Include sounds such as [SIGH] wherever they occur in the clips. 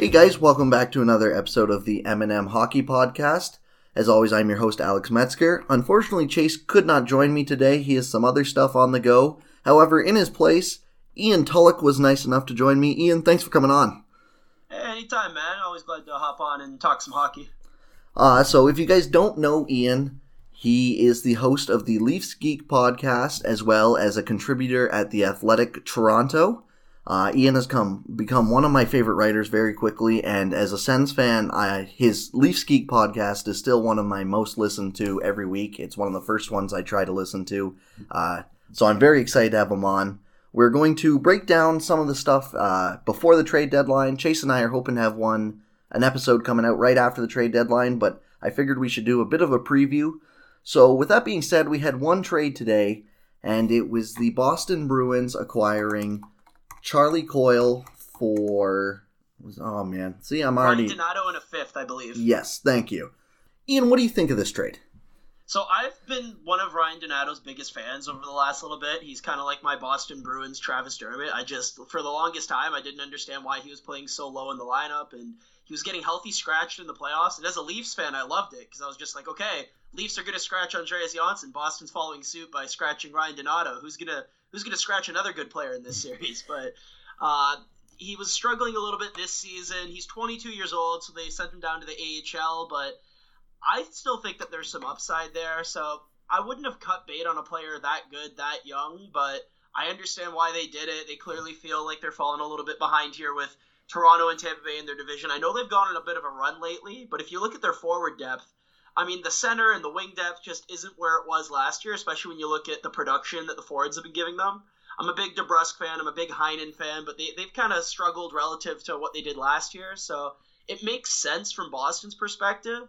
Hey guys, welcome back to another episode of the M&M Hockey Podcast. As always, I'm your host Alex Metzger. Unfortunately, Chase could not join me today. He has some other stuff on the go. However, in his place, Ian Tulloch was nice enough to join me. Ian, thanks for coming on. Hey, anytime, man. Always glad to hop on and talk some hockey. Uh, so if you guys don't know Ian, he is the host of the Leafs Geek podcast as well as a contributor at the Athletic Toronto. Uh, Ian has come become one of my favorite writers very quickly, and as a Sens fan, I, his Leafs Geek podcast is still one of my most listened to every week. It's one of the first ones I try to listen to, uh, so I'm very excited to have him on. We're going to break down some of the stuff uh, before the trade deadline. Chase and I are hoping to have one an episode coming out right after the trade deadline, but I figured we should do a bit of a preview. So, with that being said, we had one trade today, and it was the Boston Bruins acquiring Charlie Coyle for. Oh man, see, I'm already. Ryan Donato in a fifth, I believe. Yes, thank you, Ian. What do you think of this trade? So I've been one of Ryan Donato's biggest fans over the last little bit. He's kind of like my Boston Bruins Travis Dermott. I just, for the longest time, I didn't understand why he was playing so low in the lineup, and he was getting healthy scratched in the playoffs. And as a Leafs fan, I loved it because I was just like, okay, Leafs are gonna scratch Andreas Johnsson. Boston's following suit by scratching Ryan Donato. Who's gonna who's gonna scratch another good player in this [LAUGHS] series? But uh, he was struggling a little bit this season. He's 22 years old, so they sent him down to the AHL, but I still think that there's some upside there. So I wouldn't have cut bait on a player that good, that young, but I understand why they did it. They clearly feel like they're falling a little bit behind here with Toronto and Tampa Bay in their division. I know they've gone on a bit of a run lately, but if you look at their forward depth, I mean, the center and the wing depth just isn't where it was last year, especially when you look at the production that the forwards have been giving them. I'm a big DeBrusk fan. I'm a big Heinen fan, but they, they've kind of struggled relative to what they did last year. So it makes sense from Boston's perspective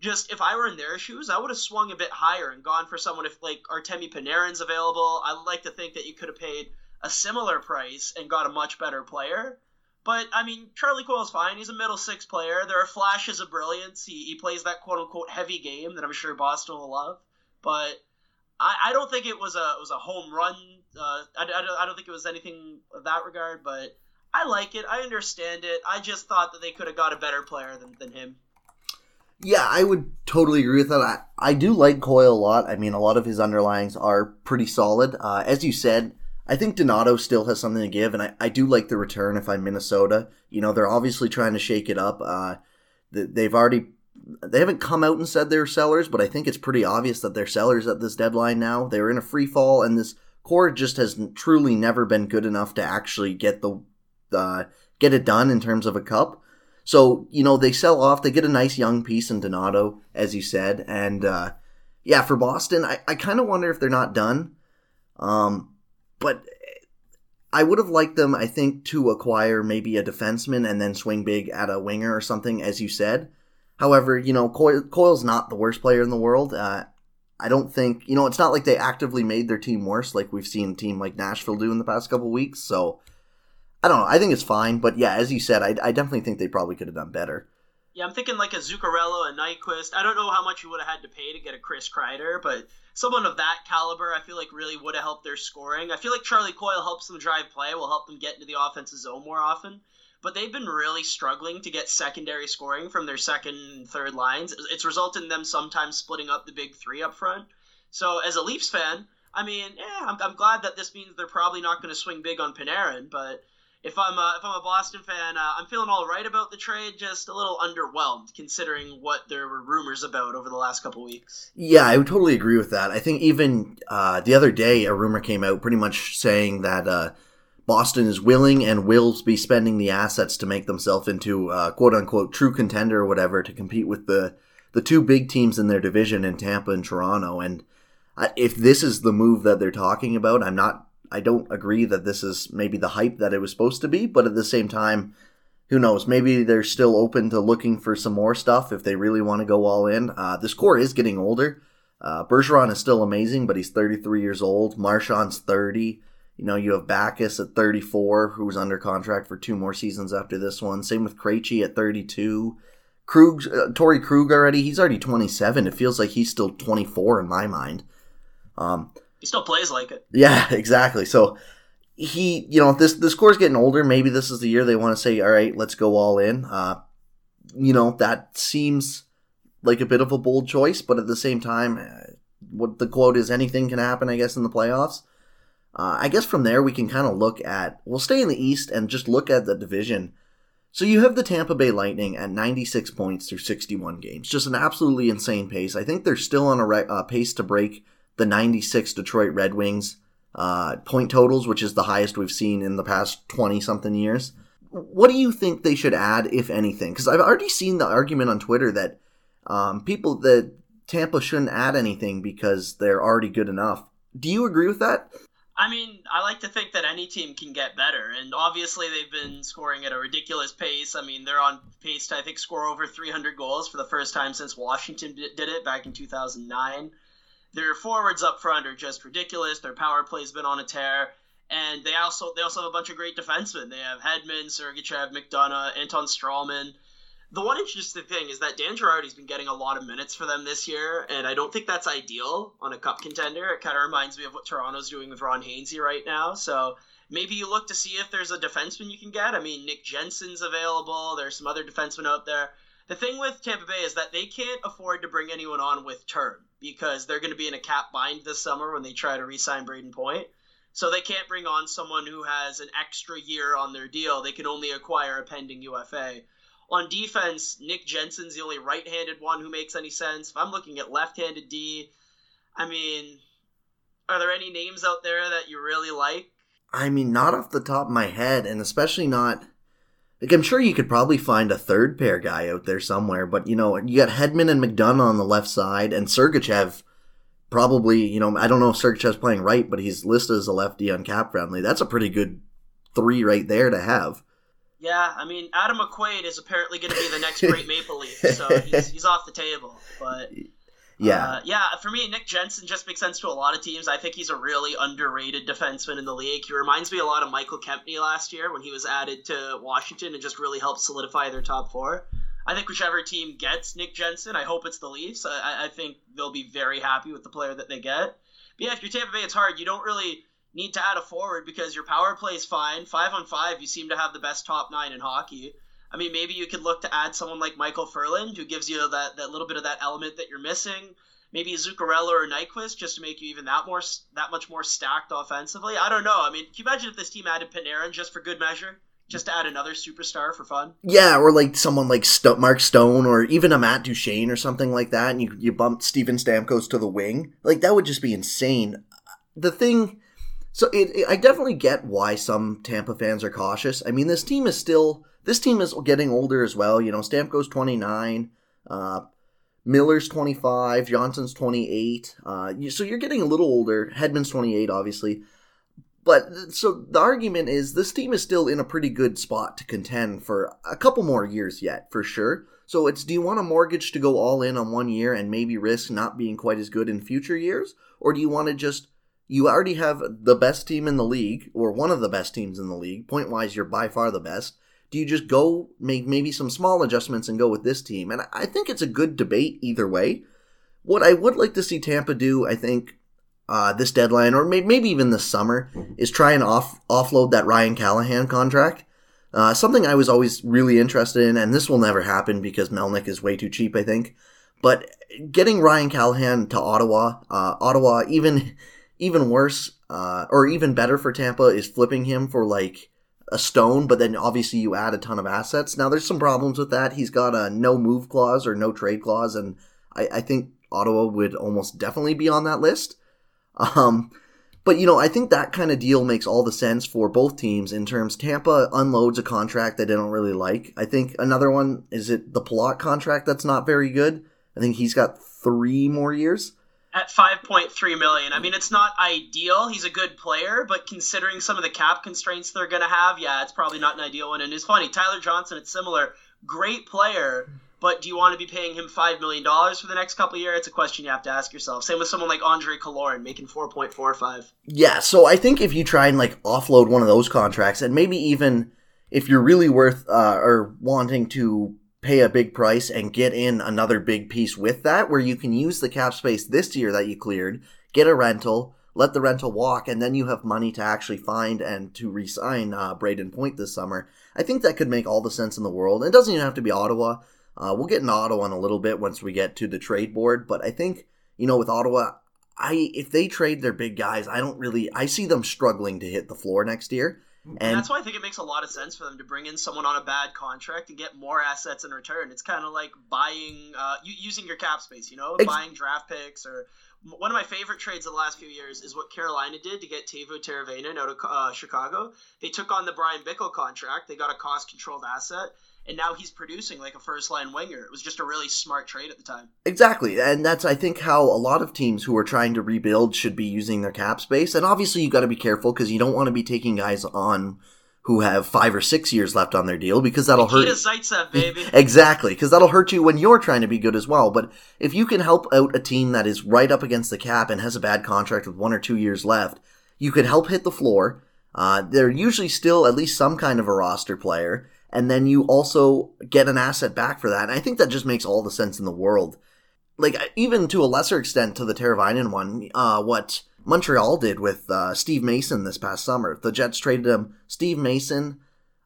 just if I were in their shoes, I would have swung a bit higher and gone for someone if like Artemi Panarin's available. I like to think that you could have paid a similar price and got a much better player. But I mean, Charlie Coyle's fine. He's a middle six player. There are flashes of brilliance. He, he plays that quote unquote heavy game that I'm sure Boston will love. But I, I don't think it was a it was a home run. Uh, I, I, I don't think it was anything of that regard. But I like it. I understand it. I just thought that they could have got a better player than, than him. Yeah, I would totally agree with that. I, I do like Coyle a lot. I mean, a lot of his underlyings are pretty solid. Uh, as you said, I think Donato still has something to give, and I, I do like the return if I'm Minnesota. You know, they're obviously trying to shake it up. Uh, they've already they haven't come out and said they're sellers, but I think it's pretty obvious that they're sellers at this deadline now. They're in a free fall, and this core just has truly never been good enough to actually get the uh, get it done in terms of a cup. So, you know, they sell off, they get a nice young piece in Donato, as you said. And uh, yeah, for Boston, I, I kind of wonder if they're not done. Um, but I would have liked them, I think, to acquire maybe a defenseman and then swing big at a winger or something, as you said. However, you know, Coyle, Coyle's not the worst player in the world. Uh, I don't think, you know, it's not like they actively made their team worse like we've seen a team like Nashville do in the past couple weeks. So I don't know. I think it's fine, but yeah, as you said, I, I definitely think they probably could have done better. Yeah, I'm thinking like a Zuccarello, a Nyquist. I don't know how much you would have had to pay to get a Chris Kreider, but someone of that caliber, I feel like really would have helped their scoring. I feel like Charlie Coyle helps them drive play, will help them get into the offensive zone more often. But they've been really struggling to get secondary scoring from their second and third lines. It's resulted in them sometimes splitting up the big three up front. So as a Leafs fan, I mean, yeah, I'm, I'm glad that this means they're probably not going to swing big on Panarin, but if I'm a, if I'm a Boston fan, uh, I'm feeling all right about the trade. Just a little underwhelmed considering what there were rumors about over the last couple weeks. Yeah, I would totally agree with that. I think even uh, the other day, a rumor came out pretty much saying that uh, Boston is willing and will be spending the assets to make themselves into uh, quote unquote true contender or whatever to compete with the the two big teams in their division in Tampa and Toronto. And uh, if this is the move that they're talking about, I'm not I don't agree that this is maybe the hype that it was supposed to be, but at the same time, who knows? Maybe they're still open to looking for some more stuff if they really want to go all in. Uh, this core is getting older. Uh, Bergeron is still amazing, but he's 33 years old. Marchand's 30. You know, you have Backes at 34, who's under contract for two more seasons after this one. Same with Krejci at 32. Krug, uh, Torey Krug already, he's already 27. It feels like he's still 24 in my mind. Um, he still plays like it. Yeah, [LAUGHS] exactly. So he, you know, this this core's getting older. Maybe this is the year they want to say, all right, let's go all in. Uh, you know, that seems like a bit of a bold choice, but at the same time, uh, what the quote is, anything can happen, I guess, in the playoffs. Uh, I guess from there we can kind of look at, we'll stay in the East and just look at the division. So you have the Tampa Bay Lightning at 96 points through 61 games, just an absolutely insane pace. I think they're still on a re- uh, pace to break the 96 Detroit Red Wings uh, point totals, which is the highest we've seen in the past 20 something years. What do you think they should add, if anything? Because I've already seen the argument on Twitter that um, people that Tampa shouldn't add anything because they're already good enough. Do you agree with that? I mean, I like to think that any team can get better, and obviously they've been scoring at a ridiculous pace. I mean, they're on pace to I think score over 300 goals for the first time since Washington did it back in 2009. Their forwards up front are just ridiculous. Their power play's been on a tear, and they also they also have a bunch of great defensemen. They have Hedman, Sergachev, McDonagh, Anton Stralman. The one interesting thing is that Dan Girardi's been getting a lot of minutes for them this year, and I don't think that's ideal on a cup contender. It kind of reminds me of what Toronto's doing with Ron Hainsey right now. So maybe you look to see if there's a defenseman you can get. I mean, Nick Jensen's available. There's some other defensemen out there. The thing with Tampa Bay is that they can't afford to bring anyone on with term because they're going to be in a cap bind this summer when they try to re-sign Brayden Point. So they can't bring on someone who has an extra year on their deal. They can only acquire a pending UFA. On defense, Nick Jensen's the only right-handed one who makes any sense. If I'm looking at left-handed D, I mean, are there any names out there that you really like? I mean, not off the top of my head, and especially not like I'm sure you could probably find a third pair guy out there somewhere, but you know, you got Hedman and McDonagh on the left side, and Sergachev probably, you know, I don't know if Sergachev's playing right, but he's listed as a lefty on cap friendly. That's a pretty good three right there to have. Yeah, I mean, Adam McQuaid is apparently going to be the next [LAUGHS] great Maple Leaf, so he's, he's off the table. But [LAUGHS] yeah. Uh, yeah, for me, Nick Jensen just makes sense to a lot of teams. I think he's a really underrated defenseman in the league. He reminds me a lot of Michael Kempny last year when he was added to Washington and just really helped solidify their top four. I think whichever team gets Nick Jensen, I hope it's the Leafs. I, I think they'll be very happy with the player that they get. But yeah, if you're Tampa Bay, it's hard. You don't really need to add a forward because your power play is fine. Five on five, you seem to have the best top nine in hockey. I mean, maybe you could look to add someone like Micheal Ferland, who gives you that, that little bit of that element that you're missing. Maybe Zuccarello or Nyquist, just to make you even that more that much more stacked offensively. I don't know. I mean, can you imagine if this team added Panarin just for good measure? Just to add another superstar for fun. Yeah, or like someone like St- Mark Stone, or even a Matt Duchene, or something like that, and you you bump Steven Stamkos to the wing. Like that would just be insane. The thing, so it, it, I definitely get why some Tampa fans are cautious. I mean, this team is still this team is getting older as well. You know, Stamkos 29, uh, Miller's 25, Johnson's 28. Uh, so you're getting a little older. Hedman's 28, obviously. But so the argument is this team is still in a pretty good spot to contend for a couple more years yet, for sure. So it's do you want a mortgage to go all in on one year and maybe risk not being quite as good in future years? Or do you want to just you already have the best team in the league, or one of the best teams in the league. Point wise, you're by far the best do you just go make maybe some small adjustments and go with this team? And I think it's a good debate either way. What I would like to see Tampa do, I think, uh, this deadline or maybe, even this summer, is try and off offload that Ryan Callahan contract. Uh, something I was always really interested in, and this will never happen because Melnyk is way too cheap, I think. But getting Ryan Callahan to Ottawa, uh, Ottawa, even even worse uh, or even better for Tampa is flipping him for like a stone, but then obviously you add a ton of assets. Now there's some problems with that. He's got a no move clause or no trade clause, and I, I think Ottawa would almost definitely be on that list. Um, but you know, I think that kind of deal makes all the sense for both teams in terms. Tampa unloads a contract that they don't really like. I think another one is it the Palat contract that's not very good. I think he's got three more years at 5.3 million. I mean, it's not ideal. He's a good player, but considering some of the cap constraints they're going to have, yeah, it's probably not an ideal one. And it's funny, Tyler Johnson, it's similar. Great player, but do you want to be paying him $5 million for the next couple years? It's a question you have to ask yourself. Same with someone like Andre Killorn making 4.45. Yeah, so I think if you try and like offload one of those contracts and maybe even if you're really worth uh, or wanting to pay a big price and get in another big piece with that where you can use the cap space this year that you cleared, get a rental, let the rental walk, and then you have money to actually find and to re-sign uh, Brayden Point this summer. I think that could make all the sense in the world. It doesn't even have to be Ottawa. Uh, we'll get into Ottawa in a little bit once we get to the trade board, but I think you know with Ottawa, I if they trade their big guys, I don't really I see them struggling to hit the floor next year. And, and, that's why I think it makes a lot of sense for them to bring in someone on a bad contract and get more assets in return. It's kind of like buying, uh, using your cap space, you know, ex- buying draft picks or one of my favorite trades of the last few years is what Carolina did to get Teuvo Teravainen out of uh, Chicago. They took on the Bryan Bickell contract. They got a cost controlled asset and now he's producing like a first line winger. It was just a really smart trade at the time. Exactly. And that's I think how a lot of teams who are trying to rebuild should be using their cap space. And obviously you got to be careful because you don't want to be taking guys on who have 5 or 6 years left on their deal because that'll Nikita hurt Zaitsev, baby. [LAUGHS] exactly, because that'll hurt you when you're trying to be good as well. But if you can help out a team that is right up against the cap and has a bad contract with 1 or 2 years left, you could help hit the floor. Uh, they're usually still at least some kind of a roster player and then you also get an asset back for that. And I think that just makes all the sense in the world. Like even to a lesser extent to the Teravainen one, uh, what Montreal did with uh, Steve Mason this past summer. The Jets traded him Steve Mason,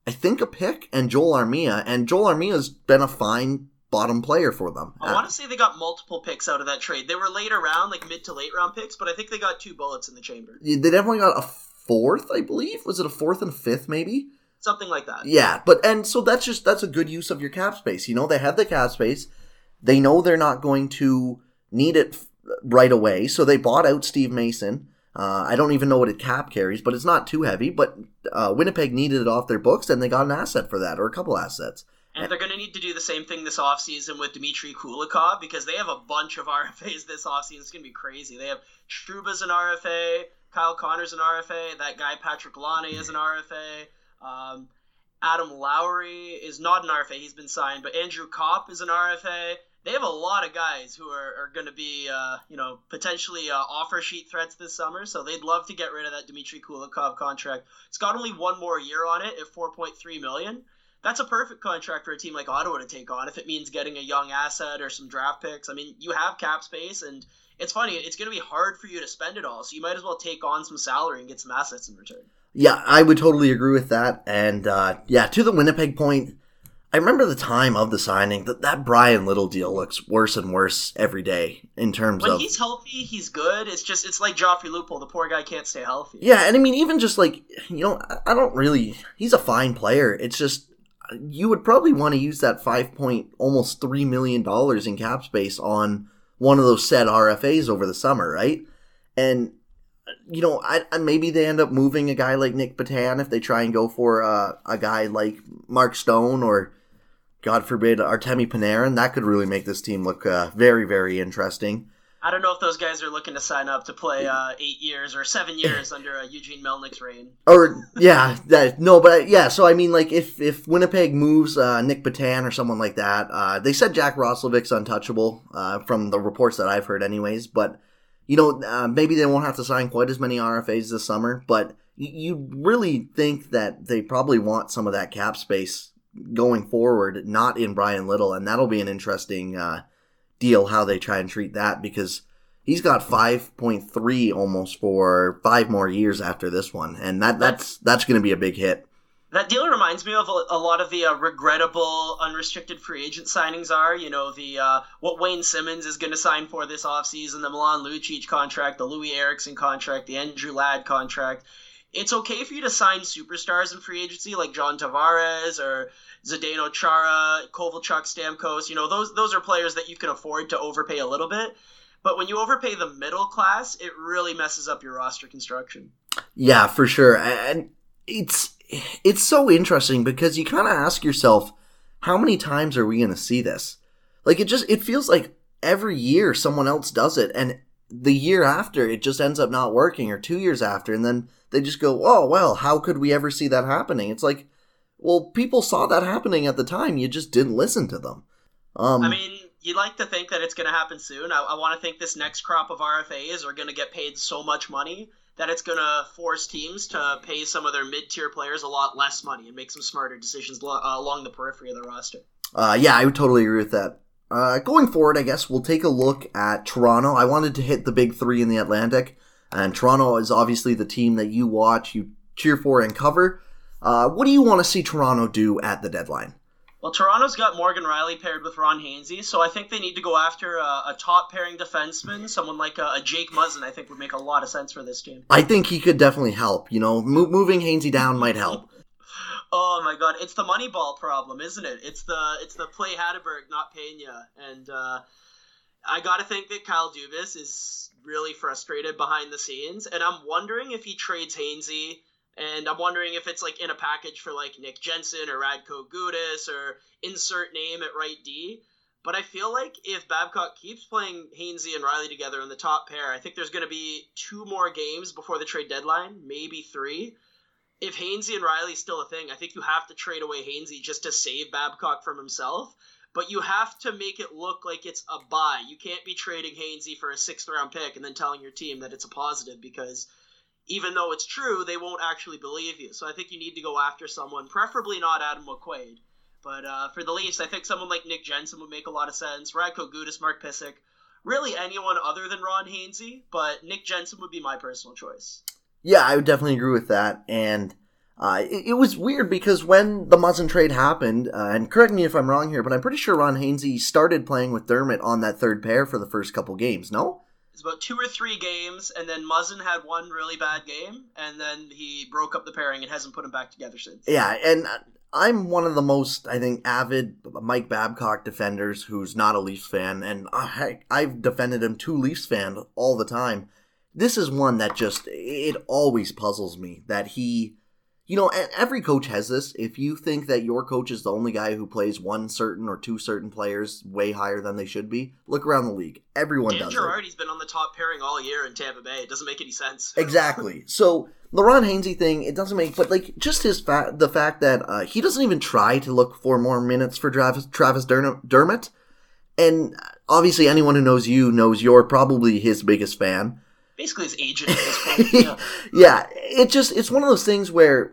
I think a pick, and Joel Armia, and Joel Armia's been a fine bottom player for them. I want to say they got multiple picks out of that trade. They were later round, like mid to late round picks, but I think they got two bullets in the chamber. They definitely got a fourth, I believe. Was it a fourth and fifth, maybe? Something like that. Yeah, but and so that's just that's a good use of your cap space. You know, they have the cap space. They know they're not going to need it right away, so they bought out Steve Mason. Uh, I don't even know what it cap carries, but it's not too heavy. But uh, Winnipeg needed it off their books, and they got an asset for that, or a couple assets. And they're going to need to do the same thing this offseason with Dmitry Kulikov because they have a bunch of [LAUGHS] RFAs this offseason. It's going to be crazy. They have Trouba's an RFA, Kyle Connor's an RFA, that guy Patrik Laine is an RFA. Um, Adam Lowry is not an RFA; he's been signed, but Andrew Copp is an RFA. They have a lot of guys who are, are going to be, uh, you know, potentially uh, offer sheet threats this summer. So they'd love to get rid of that Dmitry Kulikov contract. It's got only one more year on it at 4.3 million. That's a perfect contract for a team like Ottawa to take on if it means getting a young asset or some draft picks. I mean, you have cap space, and it's funny. It's going to be hard for you to spend it all, so you might as well take on some salary and get some assets in return. Yeah, I would totally agree with that. And uh, yeah, to the Winnipeg point, I remember the time of the signing that that Bryan Little deal looks worse and worse every day in terms when of he's healthy, he's good. It's just it's like Joffrey Lupul, the poor guy can't stay healthy. Yeah, and I mean even just like you know, I don't really. He's a fine player. It's just you would probably want to use that five point almost three million dollars in cap space on one of those set RFAs over the summer, right? And you know, I, I, maybe they end up moving a guy like Nic Petan if they try and go for uh, a guy like Mark Stone or, God forbid, Artemi Panarin. That could really make this team look uh, very, very interesting. I don't know if those guys are looking to sign up to play uh, eight years or seven [LAUGHS] years under uh, Eugene Melnyk's reign. Or yeah, that no, but yeah. So I mean, like if if Winnipeg moves uh, Nic Petan or someone like that, uh, they said Jack Roslovic's untouchable uh, from the reports that I've heard, anyways. But you know, uh, maybe they won't have to sign quite as many RFAs this summer, but you really think that they probably want some of that cap space going forward, not in Bryan Little, and that'll be an interesting uh, deal how they try and treat that because he's got 5.3 almost for five more years after this one, and that that's that's going to be a big hit. That deal reminds me of a, a lot of the uh, regrettable unrestricted free agent signings are. You know, the uh, what Wayne Simmonds is going to sign for this offseason, the Milan Lucic contract, the Loui Eriksson contract, the Andrew Ladd contract. It's okay for you to sign superstars in free agency like John Tavares or Zdeno Chara, Kovalchuk, Stamkos. You know, those those are players that you can afford to overpay a little bit. But when you overpay the middle class, it really messes up your roster construction. Yeah, for sure. And it's it's so interesting because you kind of ask yourself, how many times are we going to see this? Like it just it feels like every year someone else does it, and the year after it just ends up not working, or two years after, and then they just go, oh well, how could we ever see that happening? It's like, well, people saw that happening at the time, you just didn't listen to them. Um, I mean, you like to think that it's going to happen soon. I, I want to think this next crop of RFAs are going to get paid so much money that it's going to force teams to pay some of their mid-tier players a lot less money and make some smarter decisions lo- uh, along the periphery of the roster. Uh, yeah, I would totally agree with that. Uh, going forward, I guess we'll take a look at Toronto. I wanted to hit the big three in the Atlantic. And Toronto is obviously the team that you watch, you cheer for, and cover. Uh, what do you want to see Toronto do at the deadline? Well, Toronto's got Morgan Rielly paired with Ron Hainsey, so I think they need to go after a, a top pairing defenseman, someone like a, a, Jake Muzzin. I think would make a lot of sense for this team. I think he could definitely help. You know, mo- moving Hainsey down might help. [LAUGHS] oh my God, it's the Moneyball problem, isn't it? It's the it's the play Hatteberg, not Pena, and uh, I got to think that Kyle Dubas is really frustrated behind the scenes, and I'm wondering if he trades Hainsey and I'm wondering if it's like in a package for like Nick Jensen or Radko Gudas or insert name at right D. But I feel like if Babcock keeps playing Hainsey and Rielly together in the top pair, I think there's going to be two more games before the trade deadline, maybe three. If Hainsey and Rielly's still a thing, I think you have to trade away Hainsey just to save Babcock from himself. But you have to make it look like it's a buy. You can't be trading Hainsey for a sixth round pick and then telling your team that it's a positive because even though it's true, they won't actually believe you. So I think you need to go after someone, preferably not Adam McQuaid. But uh, for the Leafs, I think someone like Nick Jensen would make a lot of sense. Radko Gudas, Mark Pysyk, really anyone other than Ron Hainsey, but Nick Jensen would be my personal choice. Yeah, I would definitely agree with that. And uh, it, it, was weird because when the Muzzin trade happened, uh, and correct me if I'm wrong here, but I'm pretty sure Ron Hainsey started playing with Dermott on that third pair for the first couple games, no? It's about two or three games, and then Muzzin had one really bad game, and then he broke up the pairing and hasn't put them back together since. Yeah, and I'm one of the most, I think, avid Mike Babcock defenders who's not a Leafs fan, and I, I've defended him to Leafs fan all the time. This is one that just, it always puzzles me that he you know, every coach has this. If you think that your coach is the only guy who plays one certain or two certain players way higher than they should be, look around the league. Everyone Dan does. Girardi's been on the top pairing all year in Tampa Bay. It doesn't make any sense. [LAUGHS] exactly. So the Ron Hainsey thing, it doesn't make, but like just his fact, the fact that uh, he doesn't even try to look for more minutes for Travis, Travis Dermott, and obviously anyone who knows you knows you're probably his biggest fan basically his agent at this point. Yeah. [LAUGHS] yeah, it just it's one of those things where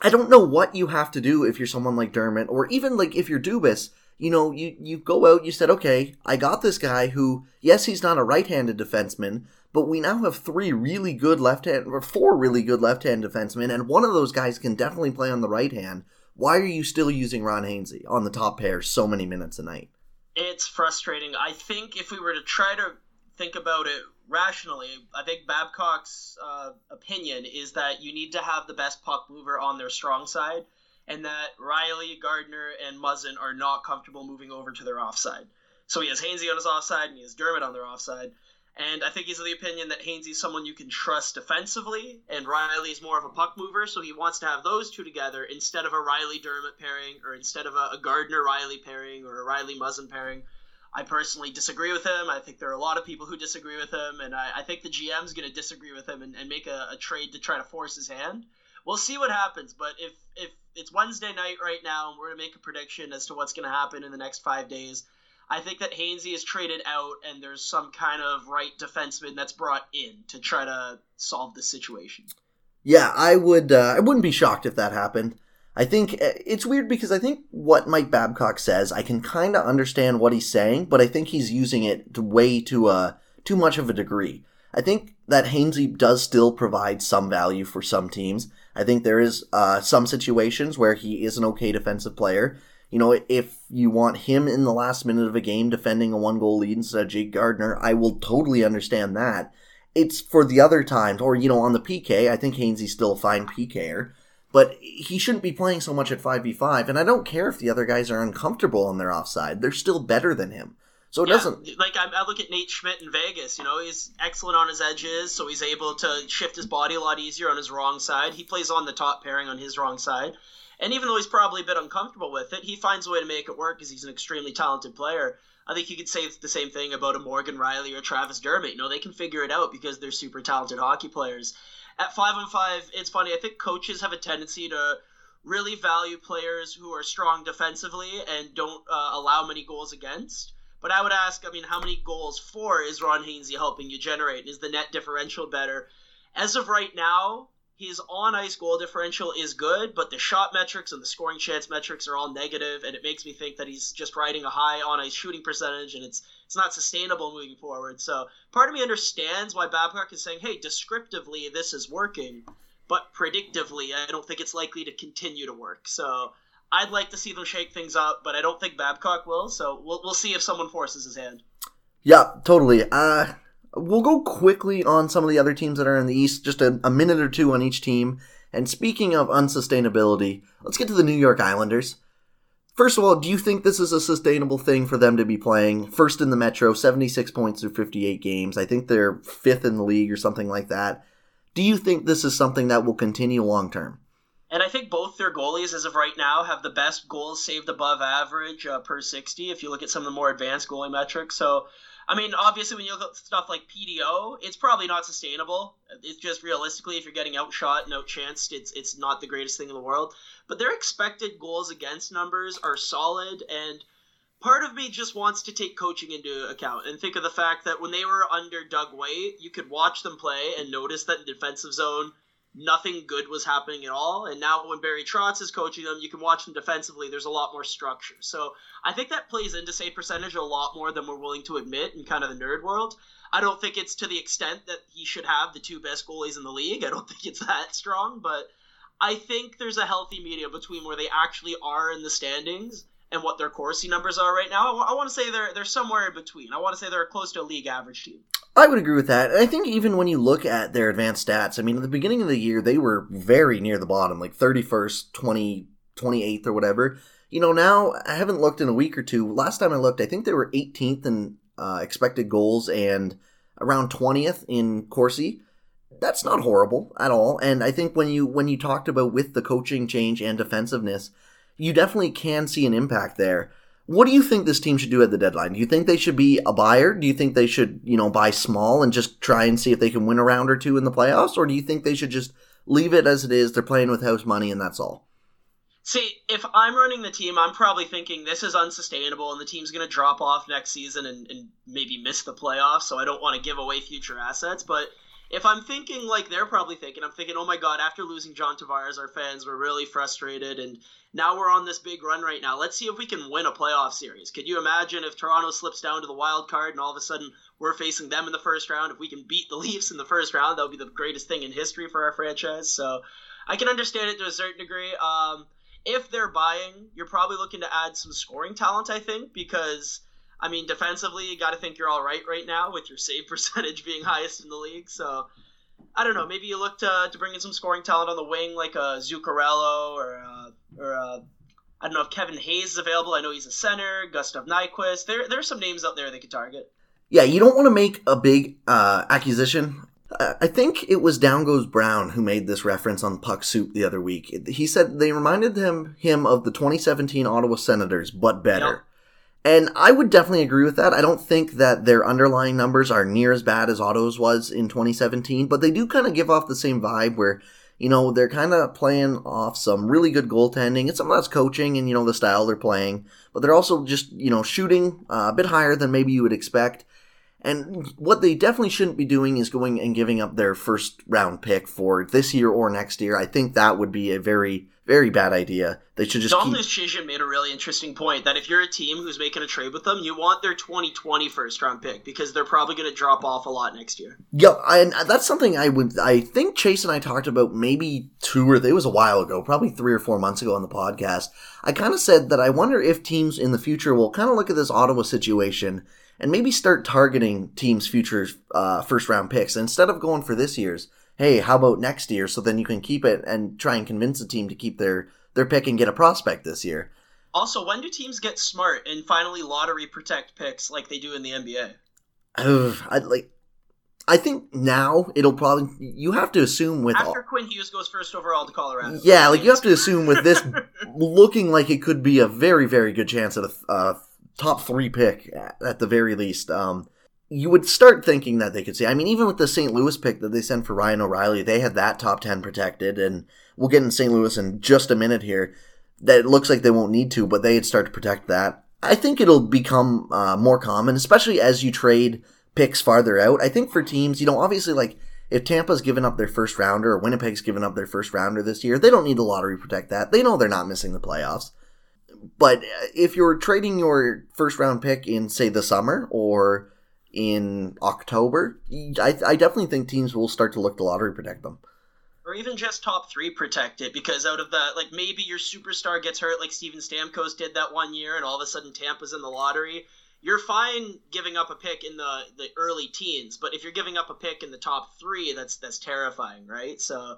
I don't know what you have to do if you're someone like Dermott, or even like if you're Dubas. You know, you you go out. You said, okay, I got this guy who, yes, he's not a right-handed defenseman, but we now have three really good left-hand or four really good left-hand defensemen, and one of those guys can definitely play on the right hand. Why are you still using Ron Hainsey on the top pair so many minutes a night? It's frustrating. I think if we were to try to think about it rationally, I think Babcock's uh, opinion is that you need to have the best puck mover on their strong side, and that Rielly, Gardiner, and Muzzin are not comfortable moving over to their offside. So he has Hainsey on his offside, and he has Dermott on their offside. And I think he's of the opinion that Hainsey's someone you can trust defensively, and Rielly's more of a puck mover, so he wants to have those two together instead of a Rielly Dermott pairing, or instead of a, a Gardiner Rielly pairing, or a Rielly Muzzin pairing. I personally disagree with him. I think there are a lot of people who disagree with him, and I, I think the GM's going to disagree with him and, and make a, a, trade to try to force his hand. We'll see what happens, but if if it's Wednesday night right now, and we're going to make a prediction as to what's going to happen in the next five days. I think that Hainsey is traded out, and there's some kind of right defenseman that's brought in to try to solve this situation. Yeah, I would. Uh, I wouldn't be shocked if that happened. I think uh, it's weird because I think what Mike Babcock says, I can kind of understand what he's saying, but I think he's using it way to uh, too much of a degree. I think that Hainsey does still provide some value for some teams. I think there is uh, some situations where he is an okay defensive player. You know, if you want him in the last minute of a game defending a one goal lead instead of Jake Gardiner, I will totally understand that. It's for the other times, or, you know, on the PK, I think Hainsey's still a fine PKer but he shouldn't be playing so much at 5v5 and i don't care if the other guys are uncomfortable on their offside. They're still better than him. So it yeah, doesn't like I, I, look at nate schmidt in vegas you know he's excellent on his edges so he's able to shift his body a lot easier on his wrong side. He plays on the top pairing on his wrong side and even though he's probably a bit uncomfortable with it he finds a way to make it work because he's an extremely talented player. I think you could say the same thing about a Morgan Rielly or Travis Dermott. You know, they can figure it out because they're super talented hockey players at five on five, it's funny. I think coaches have a tendency to really value players who are strong defensively and don't uh, allow many goals against. But I would ask, I mean, how many goals for is Ron Hainsey helping you generate? Is the net differential better? As of right now, his on ice goal differential is good, but the shot metrics and the scoring chance metrics are all negative, and it makes me think that he's just riding a high on ice shooting percentage, and it's it's not sustainable moving forward. So part of me understands why Babcock is saying, "Hey, descriptively this is working," but predictively, I don't think it's likely to continue to work. So I'd like to see them shake things up, but I don't think Babcock will. So we'll we'll see if someone forces his hand. Yeah, totally. Uh, we'll go quickly on some of the other teams that are in the East, just a, a minute or two on each team. And speaking of unsustainability, let's get to the New York Islanders. First of all, do you think this is a sustainable thing for them to be playing? First in the Metro, 76 points through 58 games. I think they're fifth in the league or something like that. Do you think this is something that will continue long term? And I think both their goalies, as of right now, have the best goals saved above average uh, per 60 if you look at some of the more advanced goalie metrics. So I mean, obviously, when you look at stuff like PDO, it's probably not sustainable. It's just realistically, if you're getting outshot and outchanced, it's it's not the greatest thing in the world. But their expected goals against numbers are solid, and part of me just wants to take coaching into account and think of the fact that when they were under Doug Weight, you could watch them play and notice that in the defensive zone nothing good was happening at all. And now when Barry Trotz is coaching them, you can watch them defensively. There's a lot more structure. So I think that plays into save percentage a lot more than we're willing to admit in kind of the nerd world. I don't think it's to the extent that he should have the two best goalies in the league. I don't think it's that strong, but I think there's a healthy medium between where they actually are in the standings and what their Corsi numbers are right now. I, I want to say they're they're somewhere in between. I want to say they're close to a league average team. I would agree with that. I think even when you look at their advanced stats, I mean, at the beginning of the year, they were very near the bottom, like 31st, 20, 28th, or whatever. You know, now I haven't looked in a week or two. Last time I looked, I think they were 18th in uh, expected goals and around 20th in Corsi. That's not horrible at all. And I think when you when you talked about with the coaching change and defensiveness, you definitely can see an impact there. What do you think this team should do at the deadline? Do you think they should be a buyer? Do you think they should, you know, buy small and just try and see if they can win a round or two in the playoffs? Or do you think they should just leave it as it is? They're playing with house money and that's all. See, if I'm running the team, I'm probably thinking this is unsustainable and the team's going to drop off next season and, and maybe miss the playoffs. So I don't want to give away future assets. But if I'm thinking like they're probably thinking, I'm thinking, oh my god, after losing John Tavares, our fans were really frustrated, and now we're on this big run right now. Let's see if we can win a playoff series. Could you imagine if Toronto slips down to the wild card and all of a sudden we're facing them in the first round? If we can beat the Leafs in the first round, that would be the greatest thing in history for our franchise. So I can understand it to a certain degree. Um, if they're buying, you're probably looking to add some scoring talent, I think, because I mean, defensively, you got to think you're all right right now with your save [LAUGHS] percentage being highest in the league. So I don't know. Maybe you look to, to bring in some scoring talent on the wing, like a Zuccarello or a, or a, I don't know if Kevin Hayes is available. I know he's a center. Gustav Nyquist. There there are some names out there they could target. Yeah, you don't want to make a big uh, acquisition. Uh, I think it was Down Goes Brown who made this reference on Puck Soup the other week. He said they reminded him him of the 2017 Ottawa Senators, but better. Yep. And I would definitely agree with that. I don't think that their underlying numbers are near as bad as Otto's was in 2017, but they do kind of give off the same vibe where, you know, they're kind of playing off some really good goaltending. and some of that's coaching and, you know, the style they're playing, but they're also just, you know, shooting uh, a bit higher than maybe you would expect. And what they definitely shouldn't be doing is going and giving up their first round pick for this year or next year. I think that would be a very very bad idea. They should just. Don keep... made a really interesting point that if you're a team who's making a trade with them, you want their 2020 first round pick because they're probably going to drop off a lot next year. Yeah, and that's something I would. I think Chase and I talked about maybe two or it was a while ago, probably three or four months ago on the podcast. I kind of said that I wonder if teams in the future will kind of look at this Ottawa situation and maybe start targeting teams' future uh, first round picks instead of going for this year's hey, how about next year? So then you can keep it and try and convince the team to keep their their pick and get a prospect this year. Also, when do teams get smart and finally lottery protect picks like they do in the NBA? I [SIGHS] like. I think now it'll probably you have to assume with after all, Quinn Hughes goes first overall to Colorado. Yeah, like you have to [LAUGHS] assume with this looking like it could be a very very good chance at a, a top three pick at, at the very least. Um, you would start thinking that they could see. I mean, even with the St. Louis pick that they sent for Ryan O'Reilly, they had that top 10 protected, and we'll get in St. Louis in just a minute here. That it looks like they won't need to, but they'd start to protect that. I think it'll become uh, more common, especially as you trade picks farther out. I think for teams, you know, obviously, like if Tampa's given up their first rounder or Winnipeg's given up their first rounder this year, they don't need to lottery protect that. They know they're not missing the playoffs. But if you're trading your first round pick in, say, the summer or in October, I, I definitely think teams will start to look to lottery protect them. Or even just top three protect it because out of that, like maybe your superstar gets hurt, like Steven Stamkos did that one year, and all of a sudden Tampa's in the lottery. You're fine giving up a pick in the, the early teens, but if you're giving up a pick in the top three, that's that's terrifying, right? So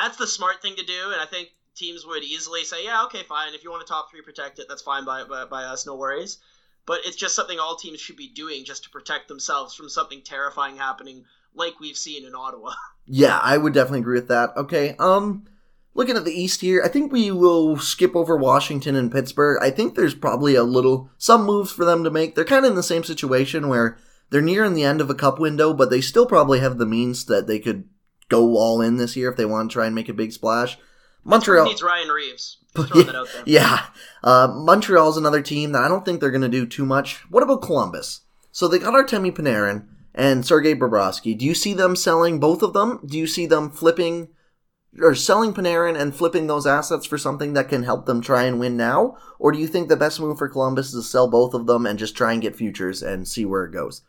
that's the smart thing to do, and I think teams would easily say, yeah, okay, fine. If you want a top three protect it, that's fine by, by, by us, no worries. But it's just something all teams should be doing just to protect themselves from something terrifying happening like we've seen in Ottawa. [LAUGHS] Yeah, I would definitely agree with that. Okay, um, looking at the East here, I think we will skip over Washington and Pittsburgh. I think there's probably a little some moves for them to make. They're kind of in the same situation where they're nearing the end of a cup window, but they still probably have the means that they could go all in this year if they want to try and make a big splash. Montreal needs Ryan Reaves. yeah, [LAUGHS] yeah. Uh, Montreal's another team that I don't think they're going to do too much. What about Columbus? So they got Artemi Panarin and Sergei Bobrovsky. Do you see them selling both of them? Do you see them flipping or selling Panarin and flipping those assets for something that can help them try and win now? Or do you think the best move for Columbus is to sell both of them and just try and get futures and see where it goes?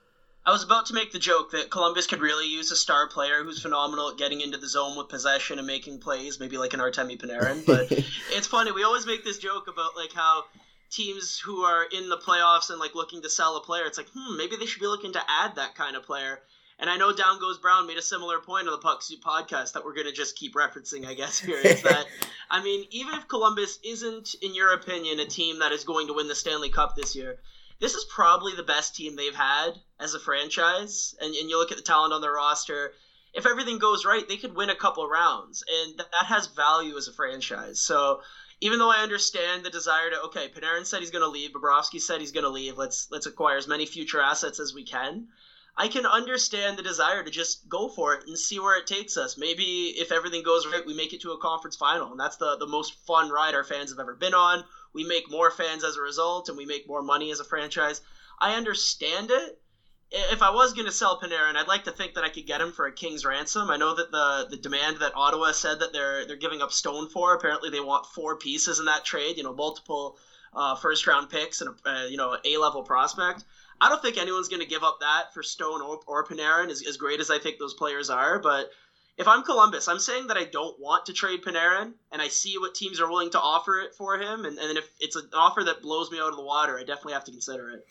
I was about to make the joke that Columbus could really use a star player who's phenomenal at getting into the zone with possession and making plays, maybe like an Artemi Panarin. But [LAUGHS] it's funny, we always make this joke about like how teams who are in the playoffs and like looking to sell a player, it's like, hmm, maybe they should be looking to add that kind of player. And I know Down Goes Brown made a similar point on the Puck Soup podcast that we're going to just keep referencing, I guess, here is that, [LAUGHS] I mean, even if Columbus isn't, in your opinion, a team that is going to win the Stanley Cup this year, this is probably the best team they've had as a franchise. And, and you look at the talent on their roster. If everything goes right, they could win a couple rounds, and that has value as a franchise. So even though I understand the desire to, okay, Panarin said he's going to leave, Bobrovsky said he's going to leave. Let's let's acquire as many future assets as we can. I can understand the desire to just go for it and see where it takes us. Maybe if everything goes right, we make it to a conference final, and that's the the most fun ride our fans have ever been on we make more fans as a result and we make more money as a franchise. I understand it. If I was going to sell Panarin, I'd like to think that I could get him for a king's ransom. I know that the the demand that Ottawa said that they're they're giving up Stone for. Apparently, they want four pieces in that trade. You know, multiple uh, first round picks and a uh, you know a level prospect. I don't think anyone's going to give up that for Stone or, or Panarin, as, as great as I think those players are. But if I'm Columbus, I'm saying that I don't want to trade Panarin, and I see what teams are willing to offer it for him, and, and if it's an offer that blows me out of the water, I definitely have to consider it.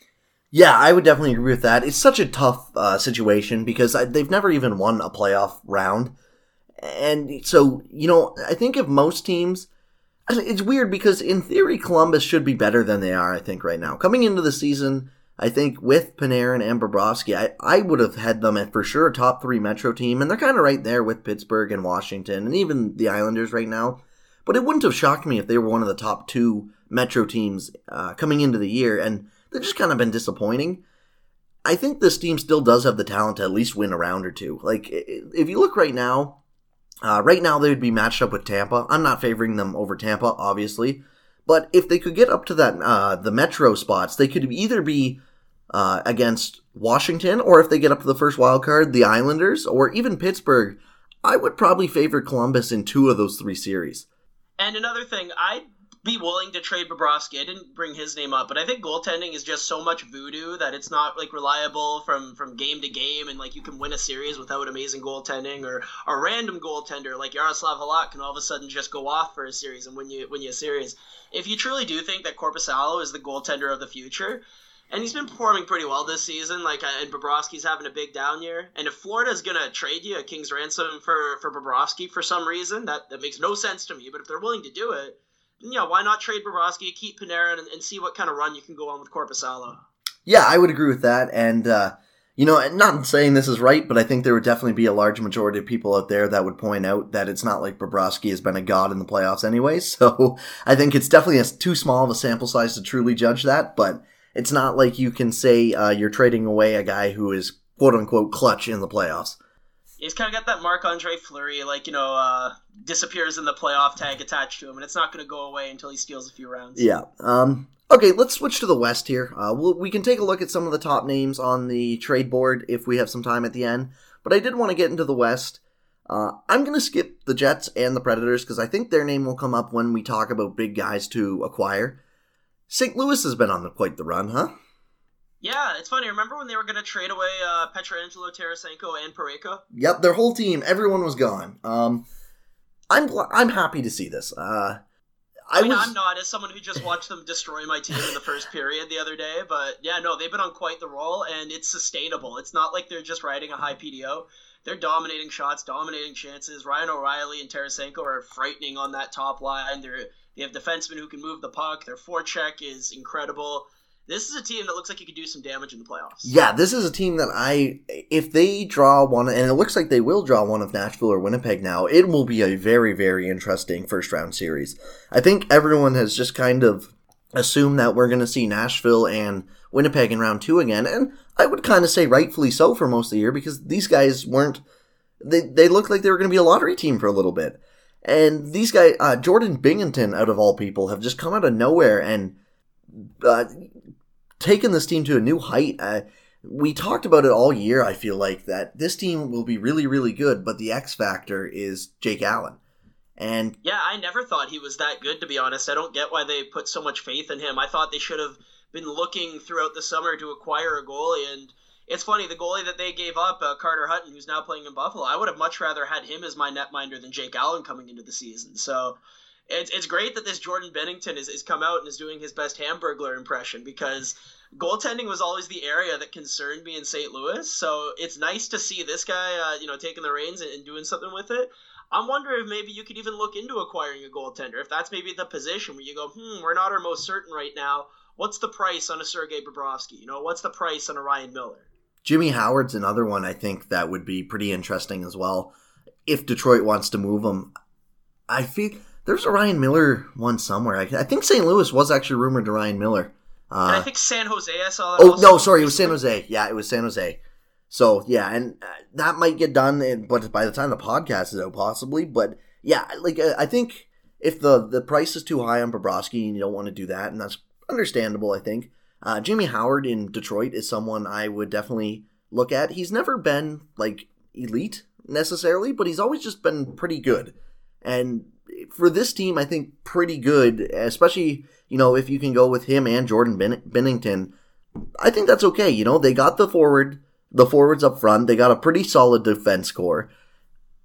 Yeah, I would definitely agree with that. It's such a tough uh, situation because they've never even won a playoff round, and so you know, I think if most teams, it's weird because in theory Columbus should be better than they are. I think right now, coming into the season, I think with Panarin and Bobrovsky, I, I would have had them at for sure a top three Metro team, and they're kind of right there with Pittsburgh and Washington, and even the Islanders right now. But it wouldn't have shocked me if they were one of the top two Metro teams uh, coming into the year, and they've just kind of been disappointing. I think this team still does have the talent to at least win a round or two. Like, if you look right now, uh, right now they would be matched up with Tampa. I'm not favoring them over Tampa, obviously. But if they could get up to that uh, the Metro spots, they could either be uh, against Washington, or if they get up to the first wild card, the Islanders, or even Pittsburgh, I would probably favor Columbus in two of those three series. And another thing, I'd be willing to trade Bobrovsky. I didn't bring his name up, but I think goaltending is just so much voodoo that it's not like reliable from from game to game, and like you can win a series without amazing goaltending, or a random goaltender like Jaroslav Halak can all of a sudden just go off for a series and win you win you a series. If you truly do think that Korpisalo is the goaltender of the future, and he's been performing pretty well this season. Like, uh, and Bobrovsky's having a big down year. And if Florida's gonna trade you a king's ransom for for Bobrovsky for some reason, that that makes no sense to me. But if they're willing to do it, yeah, why not trade Bobrovsky, keep Panarin, and, and see what kind of run you can go on with Korpisalo? Yeah, I would agree with that. And uh, you know, not saying this is right, but I think there would definitely be a large majority of people out there that would point out that it's not like Bobrovsky has been a god in the playoffs anyway. [LAUGHS] So I think it's definitely a, too small of a sample size to truly judge that, but it's not like you can say uh, you're trading away a guy who is quote unquote clutch in the playoffs. He's kind of got that Marc Andre Fleury, like, you know, uh, disappears in the playoff tag attached to him, and it's not going to go away until he steals a few rounds. Yeah. Um, okay, let's switch to the West here. Uh, we'll, we can take a look at some of the top names on the trade board if we have some time at the end. But I did want to get into the West. Uh, I'm going to skip the Jets and the Predators because I think their name will come up when we talk about big guys to acquire. St. Louis has been on quite the run, huh? Yeah, it's funny. Remember when they were going to trade away uh, Pietrangelo, Tarasenko, and Parayko? Yep, their whole team, everyone was gone. Um, I'm I'm happy to see this. Uh, I, I mean, was... I'm not as someone who just watched them destroy my team in the first period the other day, but yeah, no, they've been on quite the roll, and it's sustainable. It's not like they're just riding a high PDO. They're dominating shots, dominating chances. Ryan O'Reilly and Tarasenko are frightening on that top line. They're they have defensemen who can move the puck. Their forecheck is incredible this is a team that looks like you could do some damage in the playoffs. Yeah, this is a team that I, if they draw one, and it looks like they will draw one of Nashville or Winnipeg now, it will be a very, very interesting first round series. I think everyone has just kind of assumed that we're going to see Nashville and Winnipeg in round two again, and I would kind of say rightfully so for most of the year because these guys weren't, they, they looked like they were going to be a lottery team for a little bit. And these guys, uh, Jordan Binnington, out of all people, have just come out of nowhere and uh, taken this team to a new height. Uh, we talked about it all year. I feel like that this team will be really, really good, but the X factor is Jake Allen. And yeah, I never thought he was that good. To be honest, I don't get why they put so much faith in him. I thought they should have been looking throughout the summer to acquire a goalie. And it's funny, the goalie that they gave up, uh, Carter Hutton, who's now playing in Buffalo, I would have much rather had him as my netminder than Jake Allen coming into the season. So it's, it's great that this Jordan Binnington is, is come out and is doing his best Hamburglar impression because goaltending was always the area that concerned me in St. Louis. So it's nice to see this guy, uh, you know, taking the reins and, and doing something with it. I'm wondering if maybe you could even look into acquiring a goaltender. If that's maybe the position where you go, hmm, we're not our most certain right now. What's the price on a Sergei Bobrovsky? You know, what's the price on a Ryan Miller? Jimmy Howard's another one I think that would be pretty interesting as well. If Detroit wants to move him, I feel there's a Ryan Miller one somewhere. I, I think St. Louis was actually rumored to Ryan Miller. Uh, and I think San Jose. I saw. that. oh no, sorry, it was San Jose. Yeah, it was San Jose. So yeah, and uh, that might get done, in, but by the time the podcast is out, possibly. But yeah, like uh, I think if the the price is too high on Bobrovsky and you don't want to do that, and that's understandable, I think. Uh, Jimmy Howard in Detroit is someone I would definitely look at. He's never been like elite necessarily, but he's always just been pretty good. And for this team, I think pretty good, especially you know if you can go with him and Jordan ben- Binnington. I think that's okay. You know they got the forward, the forwards up front. They got a pretty solid defense core.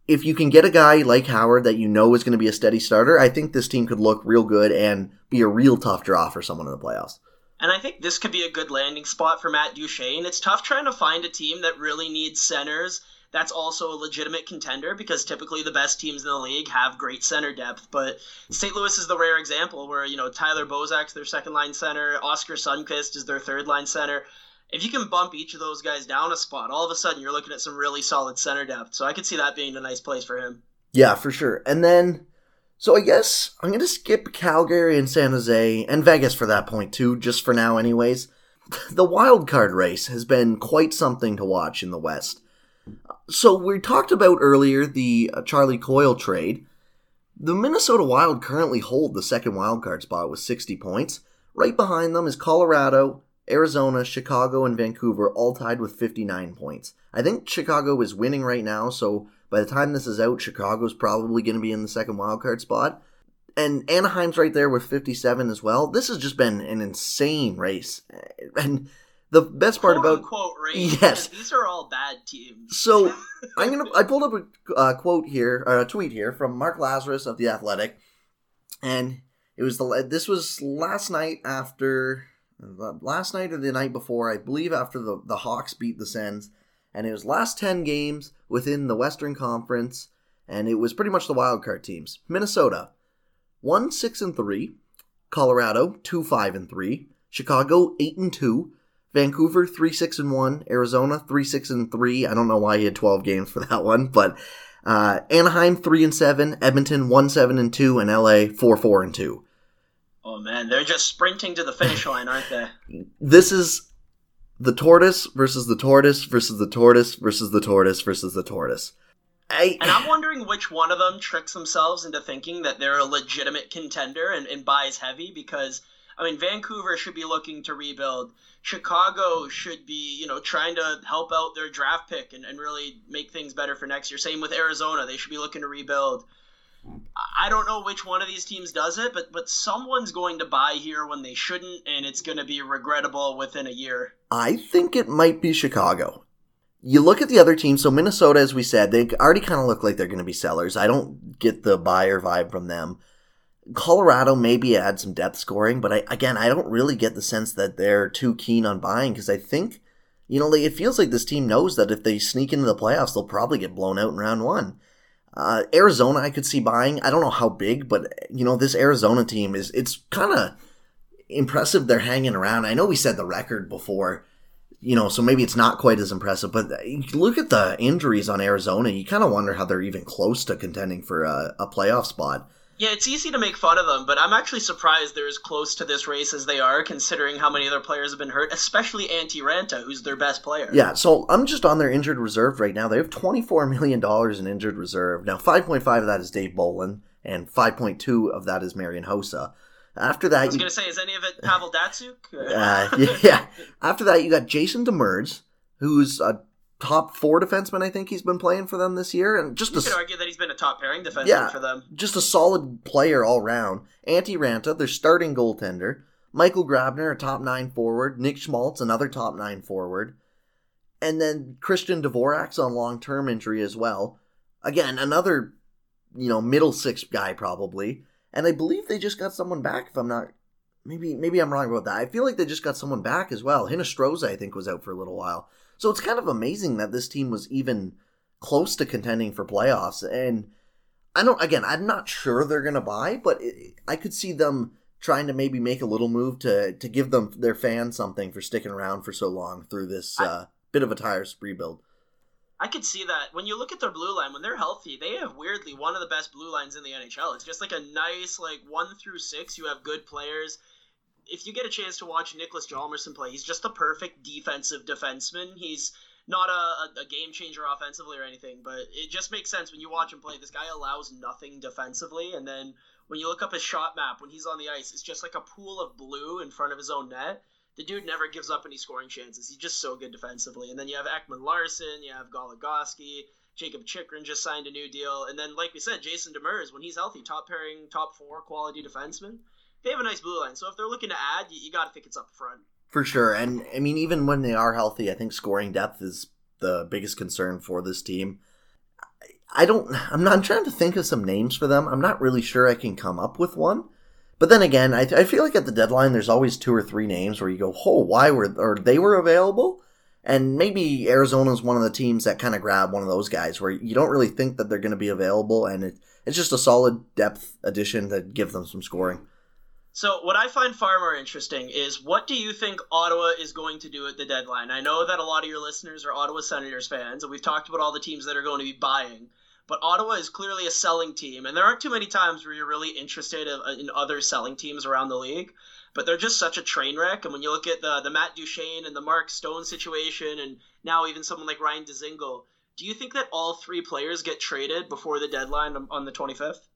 If you can get a guy like Howard that you know is going to be a steady starter, I think this team could look real good and be a real tough draw for someone in the playoffs. And I think this could be a good landing spot for Matt Duchene. It's tough trying to find a team that really needs centers that's also a legitimate contender because typically the best teams in the league have great center depth. But St. Louis is the rare example where, you know, Tyler Bozak's their second line center, Oskar Sundqvist is their third line center. If you can bump each of those guys down a spot, all of a sudden you're looking at some really solid center depth. So I could see that being a nice place for him. Yeah, for sure. And then so I guess I'm going to skip Calgary and San Jose and Vegas for that point too, just for now anyways. [LAUGHS] The wild card race has been quite something to watch in the West. So we talked about earlier the uh, Charlie Coyle trade. The Minnesota Wild currently hold the second wildcard spot with 60 points. Right behind them is Colorado, Arizona, Chicago, and Vancouver, all tied with 59 points. I think Chicago is winning right now, so by the time this is out, Chicago's probably going to be in the second wildcard spot. And Anaheim's right there with 57 as well. This has just been an insane race. And the best part about quote [LAUGHS] yes, these are all bad teams. So [LAUGHS] I'm gonna I pulled up a uh, quote here, a tweet here from Mark Lazerus of the Athletic, and it was the this was last night after last night or the night before, I believe, after the the Hawks beat the Sens, and it was last ten games within the Western Conference, and it was pretty much the wild card teams. Minnesota, one six and three, Colorado two five and three, Chicago eight and two. Vancouver three six and one, Arizona three six and three. I don't know why he had twelve games for that one, but uh, Anaheim three and seven, Edmonton one seven and two, and LA four four and two. Oh man, they're just sprinting to the finish line, aren't they? this is the tortoise versus the tortoise versus the tortoise versus the tortoise versus the tortoise. I... And I'm wondering which one of them tricks themselves into thinking that they're a legitimate contender and, and buys heavy because I mean, Vancouver should be looking to rebuild. Chicago should be, you know, trying to help out their draft pick and, and really make things better for next year. Same with Arizona. They should be looking to rebuild. I don't know which one of these teams does it, but but someone's going to buy here when they shouldn't, and it's going to be regrettable within a year. I think it might be Chicago. You look at the other teams. So Minnesota, as we said, they already kind of look like they're going to be sellers. I don't get the buyer vibe from them. Colorado maybe add some depth scoring, but I, again, I don't really get the sense that they're too keen on buying because I think, you know, like, it feels like this team knows that if they sneak into the playoffs, they'll probably get blown out in round one. Uh, Arizona, I could see buying. I don't know how big, but you know, this Arizona team is it's kind of impressive. They're hanging around. I know we said the record before, you know, so maybe it's not quite as impressive. But look at the injuries on Arizona. You kind of wonder how they're even close to contending for a, a playoff spot. Yeah, it's easy to make fun of them, but I'm actually surprised they're as close to this race as they are, considering how many other players have been hurt, especially Antti Raanta, who's their best player. Yeah, so I'm just on their injured reserve right now. They have $24 million in injured reserve. Now, 5.5 of that is Dave Bolland, and 5.2 of that is Marian Hossa. After that, I was going to say, is any of it Pavel Datsyuk? [LAUGHS] uh, yeah. After that, you got Jason Demers, who's a top four defenseman. I think he's been playing for them this year, and just you a, could argue that he's been a top pairing defenseman Yeah. for them. just a solid player all round. Antti Raanta, their starting goaltender. Michael Grabner, a top nine forward. Nick Schmaltz, another top nine forward. And then Christian Dvorak's on long term injury as well. Again, another, you know, middle six guy probably. And I believe they just got someone back. If I'm not, maybe maybe I'm wrong about that. I feel like they just got someone back as well. Hinostroza, I think, was out for a little while. So it's kind of amazing that this team was even close to contending for playoffs. And I don't. Again, I'm not sure they're gonna buy, but it, I could see them trying to maybe make a little move to to give them their fans something for sticking around for so long through this uh, bit of a tire rebuild. I could see that when you look at their blue line when they're healthy, they have weirdly one of the best blue lines in the NHL. It's just like a nice like one through six. You have good players. If you get a chance to watch Nicholas Hjalmarsson play, he's just the perfect defensive defenseman. He's not a, a, game changer offensively or anything, but it just makes sense when you watch him play. This guy allows nothing defensively, and then when you look up his shot map when he's on the ice, it's just like a pool of blue in front of his own net. The dude never gives up any scoring chances. He's just so good defensively. And then you have Ekman Larsson, you have Goligoski, Jakob Chychrun just signed a new deal, and then like we said, Jason Demers when he's healthy, top pairing, top four quality defenseman. They have a nice blue line, so if they're looking to add, you, you got to think it's up front. For sure. And I mean, even when they are healthy, I think scoring depth is the biggest concern for this team. I don't, I'm not I'm trying to think of some names for them. I'm not really sure I can come up with one. But then again, I, I feel like at the deadline, there's always two or three names where you go, oh, why were, or they were available? And maybe Arizona's one of the teams that kind of grab one of those guys where you don't really think that they're going to be available. And it, it's just a solid depth addition to give them some scoring. So what I find far more interesting is what do you think Ottawa is going to do at the deadline? I know that a lot of your listeners are Ottawa Senators fans, and we've talked about all the teams that are going to be buying. But Ottawa is clearly a selling team, and there aren't too many times where you're really interested in uh, in other selling teams around the league. But they're just such a train wreck, and when you look at the the Matt Duchene and the Mark Stone situation, and now even someone like Ryan Dzingel, do you think that all three players get traded before the deadline on the 25th?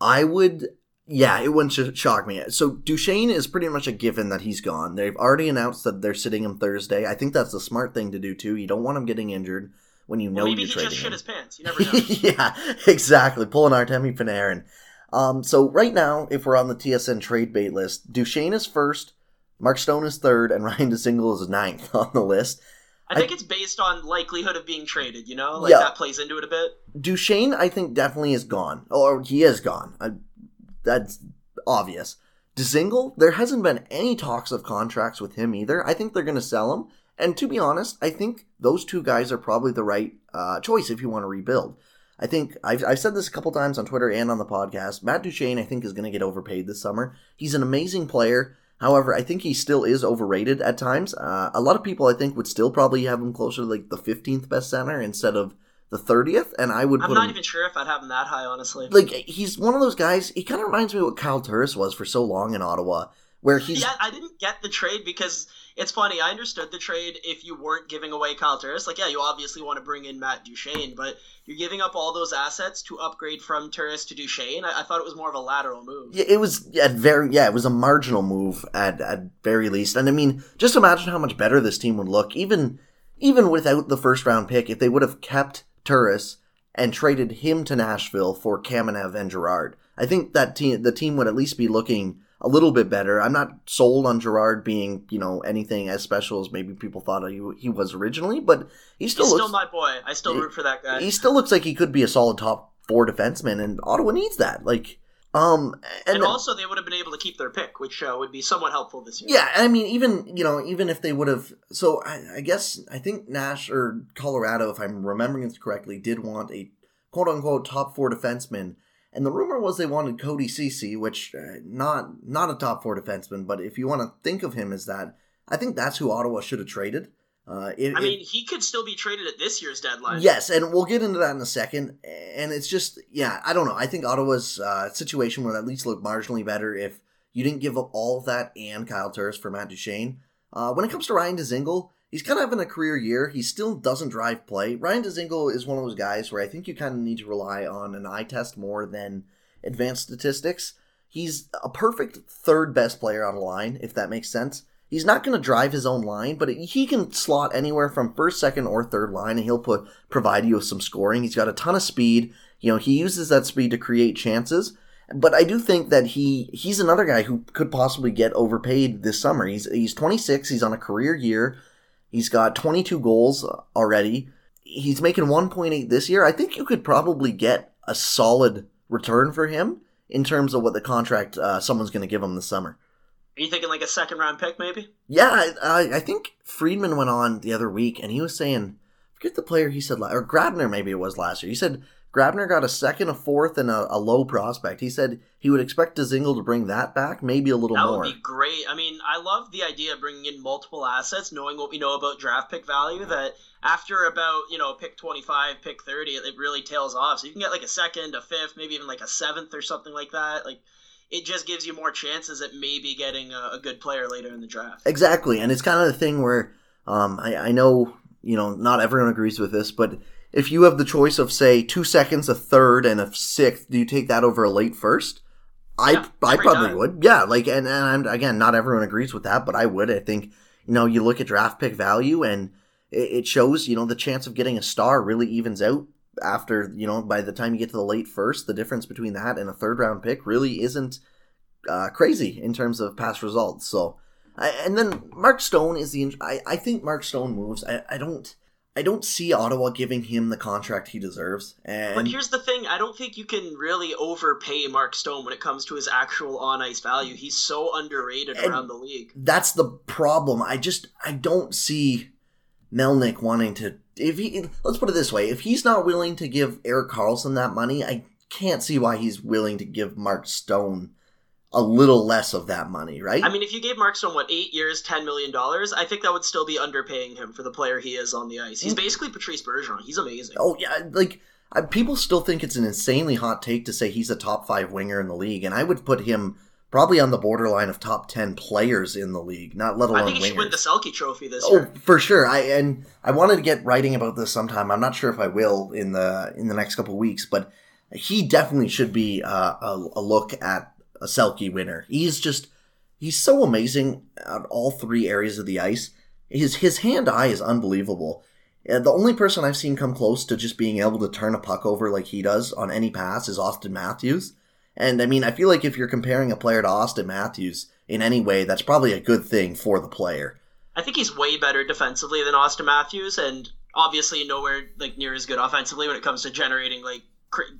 I would, yeah, it wouldn't sh- shock me. So Duchene is pretty much a given that he's gone. They've already announced that they're sitting him Thursday. I think that's the smart thing to do too. You don't want him getting injured when you know Well, maybe you're he trading just shit his pants. You [LAUGHS] never know. yeah, exactly. Pulling Artemi Panarin. Um, so right now, if we're on the TSN trade bait list, Duchene is first, Mark Stone is third, and [LAUGHS] Ryan Dzingel is ninth on the list. I think it's based on likelihood of being traded. You know, like Yeah. that plays into it a bit. Duchene, I think, definitely is gone, or he is gone. I, that's obvious. Dzingel, there hasn't been any talks of contracts with him either. I think they're going to sell him. And to be honest, I think those two guys are probably the right uh, choice if you want to rebuild. I think I've, I've said this a couple times on Twitter and on the podcast. Matt Duchene, I think, is going to get overpaid this summer. He's an amazing player. However, I think he still is overrated at times. Uh, a lot of people, I think, would still probably have him closer to like the 15th best center instead of the 30th. And I would I'm not him even sure if I'd have him that high, honestly. like he's one of those guys. He kind of reminds me of what Kyle Turris was for so long in Ottawa, where he's yeah, I didn't get the trade because it's funny. I understood the trade if you weren't giving away Kyle Turris. Like, yeah, you obviously want to bring in Matt Duchene, but you're giving up all those assets to upgrade from Turris to Duchene. I, I thought it was more of a lateral move. Yeah, it was at very yeah, it was a marginal move at at very least. And I mean, just imagine how much better this team would look, even even without the first round pick, if they would have kept Turris and traded him to Nashville for Kamenev and Girard. I think that team the team would at least be looking a little bit better. I'm not sold on Girard being, you know, anything as special as maybe people thought he, he was originally, but he still He's looks still my boy. I still root for that guy. he still looks like he could be a solid top four defenseman, and Ottawa needs that. Like, um, and, and also, they would have been able to keep their pick, which uh, would be somewhat helpful this year. yeah, I mean, even you know, even if they would have, so I, I guess I think Nash or Colorado, if I'm remembering this correctly, did want a quote unquote top four defenseman. And the rumor was they wanted Cody Ceci, which uh, not not a top four defenseman, but if you want to think of him as that, I think that's who Ottawa should have traded. Uh, it, I it- mean, he could still be traded at this year's deadline. Yes, and we'll get into that in a second. And it's just, yeah, I don't know. I think Ottawa's uh, situation would at least look marginally better if you didn't give up all of that and Kyle Turris for Matt Duchene. Uh, when it comes to Ryan Dzingel, he's kind of having a career year. He still doesn't drive play. Ryan Dzingel is one of those guys where I think you kind of need to rely on an eye test more than advanced statistics. He's a perfect third best player on the line, if that makes sense. He's not going to drive his own line, but he can slot anywhere from first, second, or third line, and he'll put provide you with some scoring. He's got a ton of speed. You know, he uses that speed to create chances. But I do think that he he's another guy who could possibly get overpaid this summer. He's he's 26. He's on a career year. He's got 22 goals already. He's making 1.8 this year. I think you could probably get a solid return for him in terms of what the contract uh, someone's going to give him this summer. Are you thinking like a second round pick, maybe? Yeah, I, I, think Friedman went on the other week and he was saying, forget the player he said, or Grabner maybe it was last year. He said Grabner got a second, a fourth, and a, a low prospect. He said he would expect Dzingel to bring that back, maybe a little That more. That would be great. I mean, I love the idea of bringing in multiple assets, knowing what we know about draft pick value. That after about you know pick twenty five, pick thirty, it, it really tails off. So you can get like a second, a fifth, maybe even like a seventh or something like that. Like it just gives you more chances at maybe getting a, a good player later in the draft. Exactly, and it's kind of the thing where um, I, I know you know not everyone agrees with this, but if you have the choice of say two seconds, a third, and a sixth, do you take that over a late first? I Yeah, I probably time. would, yeah. Like, and and I'm, again, not everyone agrees with that, but I would. I think you know you look at draft pick value, and it, it shows you know the chance of getting a star really evens out after you know by the time you get to the late first, the difference between that and a third round pick really isn't uh, crazy in terms of past results. So. I, and then Mark Stone is the. I, I think Mark Stone moves. I, I don't. I don't see Ottawa giving him the contract he deserves. And But here's the thing: I don't think you can really overpay Mark Stone when it comes to his actual on ice value. He's so underrated around the league. that's the problem. I just I don't see Melnyk wanting to. If he let's put it this way, if he's not willing to give Erik Karlsson that money, I can't see why he's willing to give Mark Stone a little less of that money, right? I mean, if you gave Mark Stone what eight years, ten million dollars, I think that would still be underpaying him for the player he is on the ice. He's mm. basically Patrice Bergeron. He's amazing. Oh yeah, like I, people still think it's an insanely hot take to say he's a top five winger in the league, and I would put him probably on the borderline of top ten players in the league, not let alone I think he should win the. Selke Trophy this Oh, year. for sure. I and I wanted to get writing about this sometime. I'm not sure if I will in the in the next couple weeks, but he definitely should be uh, a, a look at a Selke winner. He's just he's so amazing at all three areas of the ice. His his hand eye is unbelievable. The only person I've seen come close to just being able to turn a puck over like he does on any pass is Auston Matthews. And I mean, I feel like if you're comparing a player to Auston Matthews in any way, that's probably a good thing for the player. I think he's way better defensively than Auston Matthews, and obviously nowhere like near as good offensively when it comes to generating like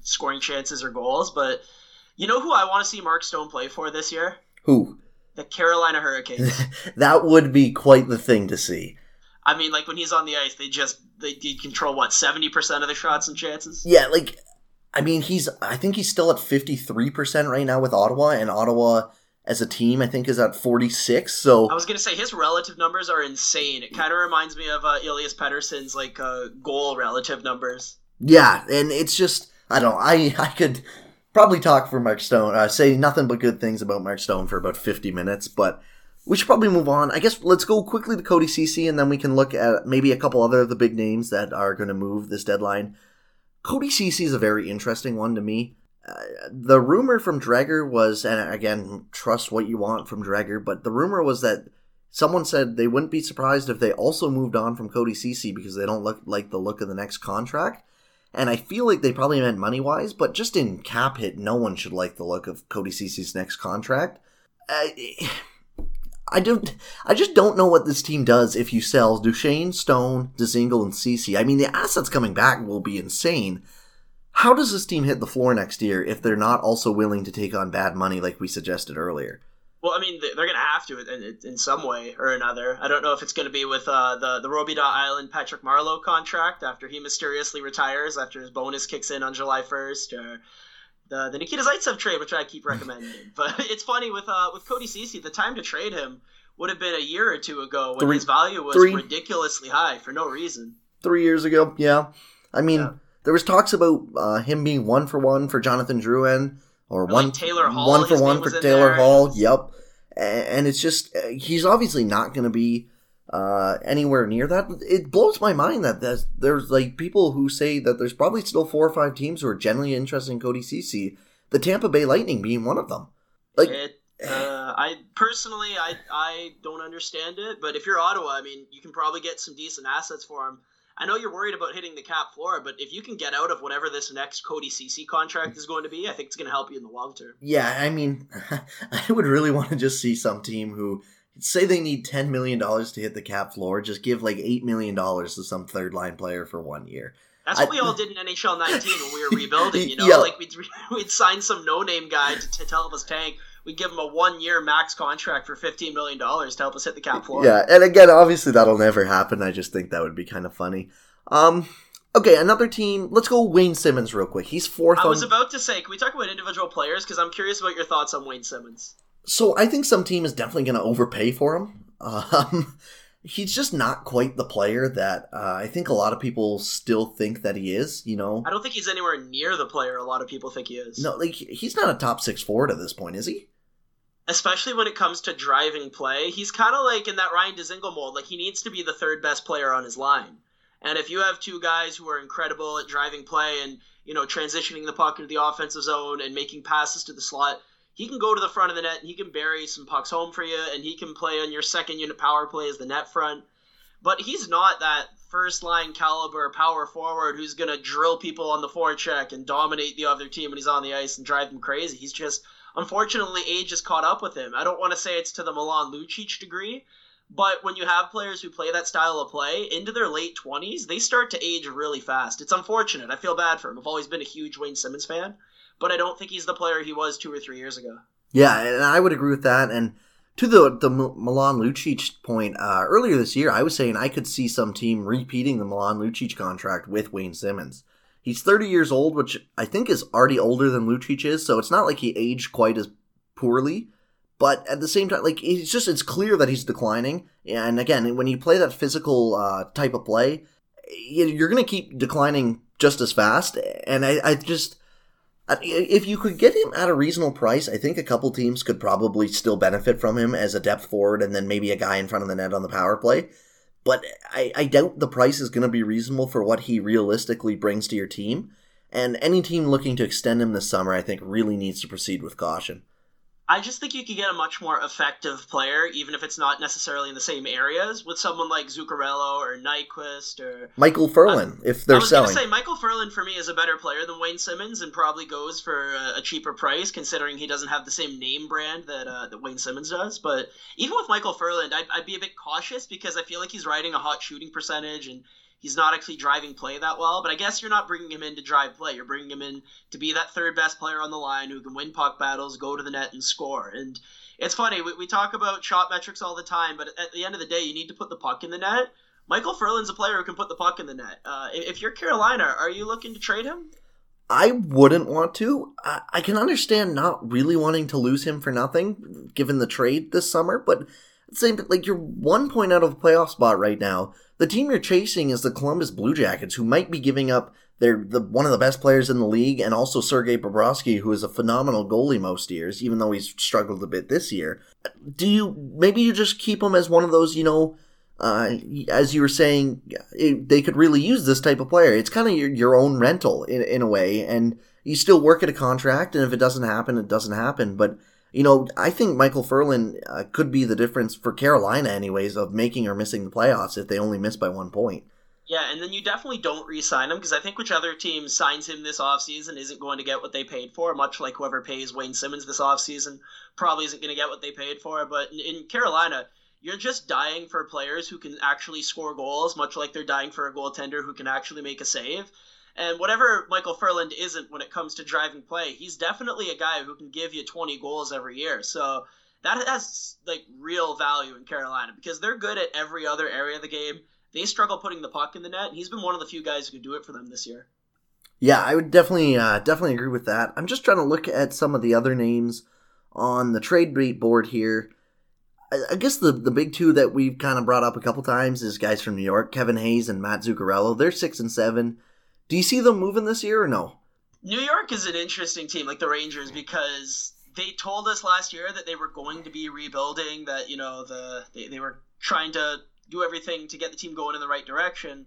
scoring chances or goals. But you know who I want to see Mark Stone play for this year? Who? The Carolina Hurricanes. [LAUGHS] that would be quite the thing to see. I mean, like when he's on the ice, they just they, they control what seventy percent of the shots and chances. Yeah, like I mean, he's I think he's still at 53% right now with Ottawa and Ottawa as a team I think is at 46. So I was gonna say his relative numbers are insane. It kind of reminds me of uh, Elias Pettersson's like uh, goal relative numbers. yeah, and it's just I don't I I could probably talk for Mark Stone, uh, say nothing but good things about Mark Stone for about 50 minutes, but we should probably move on. I guess let's go quickly to Cody Ceci, and then we can look at maybe a couple other of the big names that are going to move this deadline. Cody Ceci is a very interesting one to me. Uh, the rumor from Dreger was, and again, trust what you want from Dreger, but the rumor was that someone said they wouldn't be surprised if they also moved on from Cody Ceci because they don't look like the look of the next contract. And I feel like they probably meant money wise, but just in cap hit, no one should like the look of Cody Ceci's next contract. Uh, I don't. I just don't know what this team does if you sell Duchene, Stone, Dzingel, and Ceci. I mean, the assets coming back will be insane. How does this team hit the floor next year if they're not also willing to take on bad money like we suggested earlier? Well, I mean, they're going to have to in, in, some way or another. I don't know if it's going to be with uh, the the Robidas Island Patrick Marleau contract after he mysteriously retires after his bonus kicks in on July first, or the the Nikita Zaitsev trade, which I keep recommending. [LAUGHS] but it's funny with uh with Cody Ceci, the time to trade him would have been a year or two ago when three, his value was three, ridiculously high for no reason. Three years ago, yeah. I mean, yeah. there was talks about uh, him being one for one for Jonathan Drouin or, or one like Taylor Hall, one for one for Taylor there. Hall. Yep. And it's just uh, he's obviously not going to be uh, anywhere near that. It blows my mind that there's, there's like people who say that there's probably still four or five teams who are genuinely interested in Cody Ceci, the Tampa Bay Lightning being one of them. Like, it, uh, I personally, I I don't understand it, but if you're Ottawa, I mean, you can probably get some decent assets for him. I know you're worried about hitting the cap floor, but if you can get out of whatever this next Cody Ceci contract is going to be, I think it's going to help you in the long term. Yeah, I mean, [LAUGHS] I would really want to just see some team who say they need ten million dollars to hit the cap floor, just give like eight million dollars to some third line player for one year. That's what I, we all did in NHL 19 when we were [LAUGHS] rebuilding. You know, yeah. like we'd we'd sign some no name guy to, to help us tank. We'd give him a one year max contract for 15 million dollars to help us hit the cap floor. Yeah, and again, obviously that'll never happen. I just think that would be kind of funny. Um, Okay, another team. Let's go Wayne Simmonds real quick. He's fourth. I was about to say, can we talk about individual players? Because I'm curious about your thoughts on Wayne Simmonds. So I think some team is definitely going to overpay for him. [LAUGHS] Um, he's just not quite the player that uh, I think a lot of people still think that he is. You know, I don't think he's anywhere near the player a lot of people think he is. No, like he's not a top six forward at this point, is he? Especially when it comes to driving play, he's kind of like in that Ryan Dzingel mold. Like he needs to be the third best player on his line. And if you have two guys who are incredible at driving play and you know transitioning the puck into the offensive zone and making passes to the slot, he can go to the front of the net and he can bury some pucks home for you and he can play on your second unit power play as the net front. But he's not that first line caliber power forward who's going to drill people on the forecheck and dominate the other team when he's on the ice and drive them crazy. He's just, unfortunately, age has caught up with him. I don't want to say it's to the Milan Lucic degree, but when you have players who play that style of play into their late 20s, they start to age really fast. It's unfortunate. I feel bad for him. I've always been a huge Wayne Simmonds fan but I don't think he's the player he was two or three years ago. Yeah, and I would agree with that. And to the the Milan Lucic point, uh, earlier this year, I was saying I could see some team repeating the Milan Lucic contract with Wayne Simmonds. He's 30 years old, which I think is already older than Lucic is, so it's not like he aged quite as poorly. But at the same time, like it's just it's clear that he's declining. And again, when you play that physical uh, type of play, you're going to keep declining just as fast. And I, I just if you could get him at a reasonable price, I think a couple teams could probably still benefit from him as a depth forward and then maybe a guy in front of the net on the power play. But I, I doubt the price is going to be reasonable for what he realistically brings to your team. And any team looking to extend him this summer, I think, really needs to proceed with caution. I just think you could get a much more effective player, even if it's not necessarily in the same areas, with someone like Zuccarello or Nyquist or Micheal Ferland, uh, if they're I was selling. Say Micheal Ferland for me is a better player than Wayne Simmonds, and probably goes for a, a cheaper price, considering he doesn't have the same name brand that uh, that Wayne Simmonds does. But even with Micheal Ferland, I'd, I'd be a bit cautious because I feel like he's riding a hot shooting percentage and he's not actually driving play that well. But I guess you're not bringing him in to drive play. You're bringing him in to be that third best player on the line who can win puck battles, go to the net, and score. And it's funny we, we talk about shot metrics all the time, but at the end of the day, you need to put the puck in the net. Micheal Ferland's a player who can put the puck in the net. Uh, if you're Carolina, are you looking to trade him? I wouldn't want to. I, I can understand not really wanting to lose him for nothing, given the trade this summer, but same like you're one point out of a playoff spot right now. The team you're chasing is the Columbus Blue Jackets, who might be giving up they're the one of the best players in the league, and also Sergei Bobrovsky, who is a phenomenal goalie most years, even though he's struggled a bit this year. Do you maybe you just keep him as one of those, you know, uh, as you were saying, it, they could really use this type of player. It's kind of your, your own rental in, in a way, and you still work at a contract, and if it doesn't happen, it doesn't happen. But you know, I think Micheal Ferland uh, could be the difference for Carolina, anyways, of making or missing the playoffs if they only miss by one point. Yeah, and then you definitely don't re-sign him because I think which other team signs him this offseason isn't going to get what they paid for, much like whoever pays Wayne Simmonds this offseason probably isn't going to get what they paid for. But in, in Carolina, you're just dying for players who can actually score goals, much like they're dying for a goaltender who can actually make a save. And whatever Micheal Ferland isn't when it comes to driving play, he's definitely a guy who can give you 20 goals every year. So that has like real value in Carolina because they're good at every other area of the game. They struggle putting the puck in the net, and he's been one of the few guys who can do it for them this year. Yeah, I would definitely uh, definitely agree with that. I'm just trying to look at some of the other names on the trade beat board here. I guess the the big two that we've kind of brought up a couple times is guys from New York, Kevin Hayes and Matt Zuccarello. They're six and seven. Do you see them moving this year or no? New York is an interesting team, like the Rangers, because they told us last year that they were going to be rebuilding. That you know the they, they were trying to do everything to get the team going in the right direction.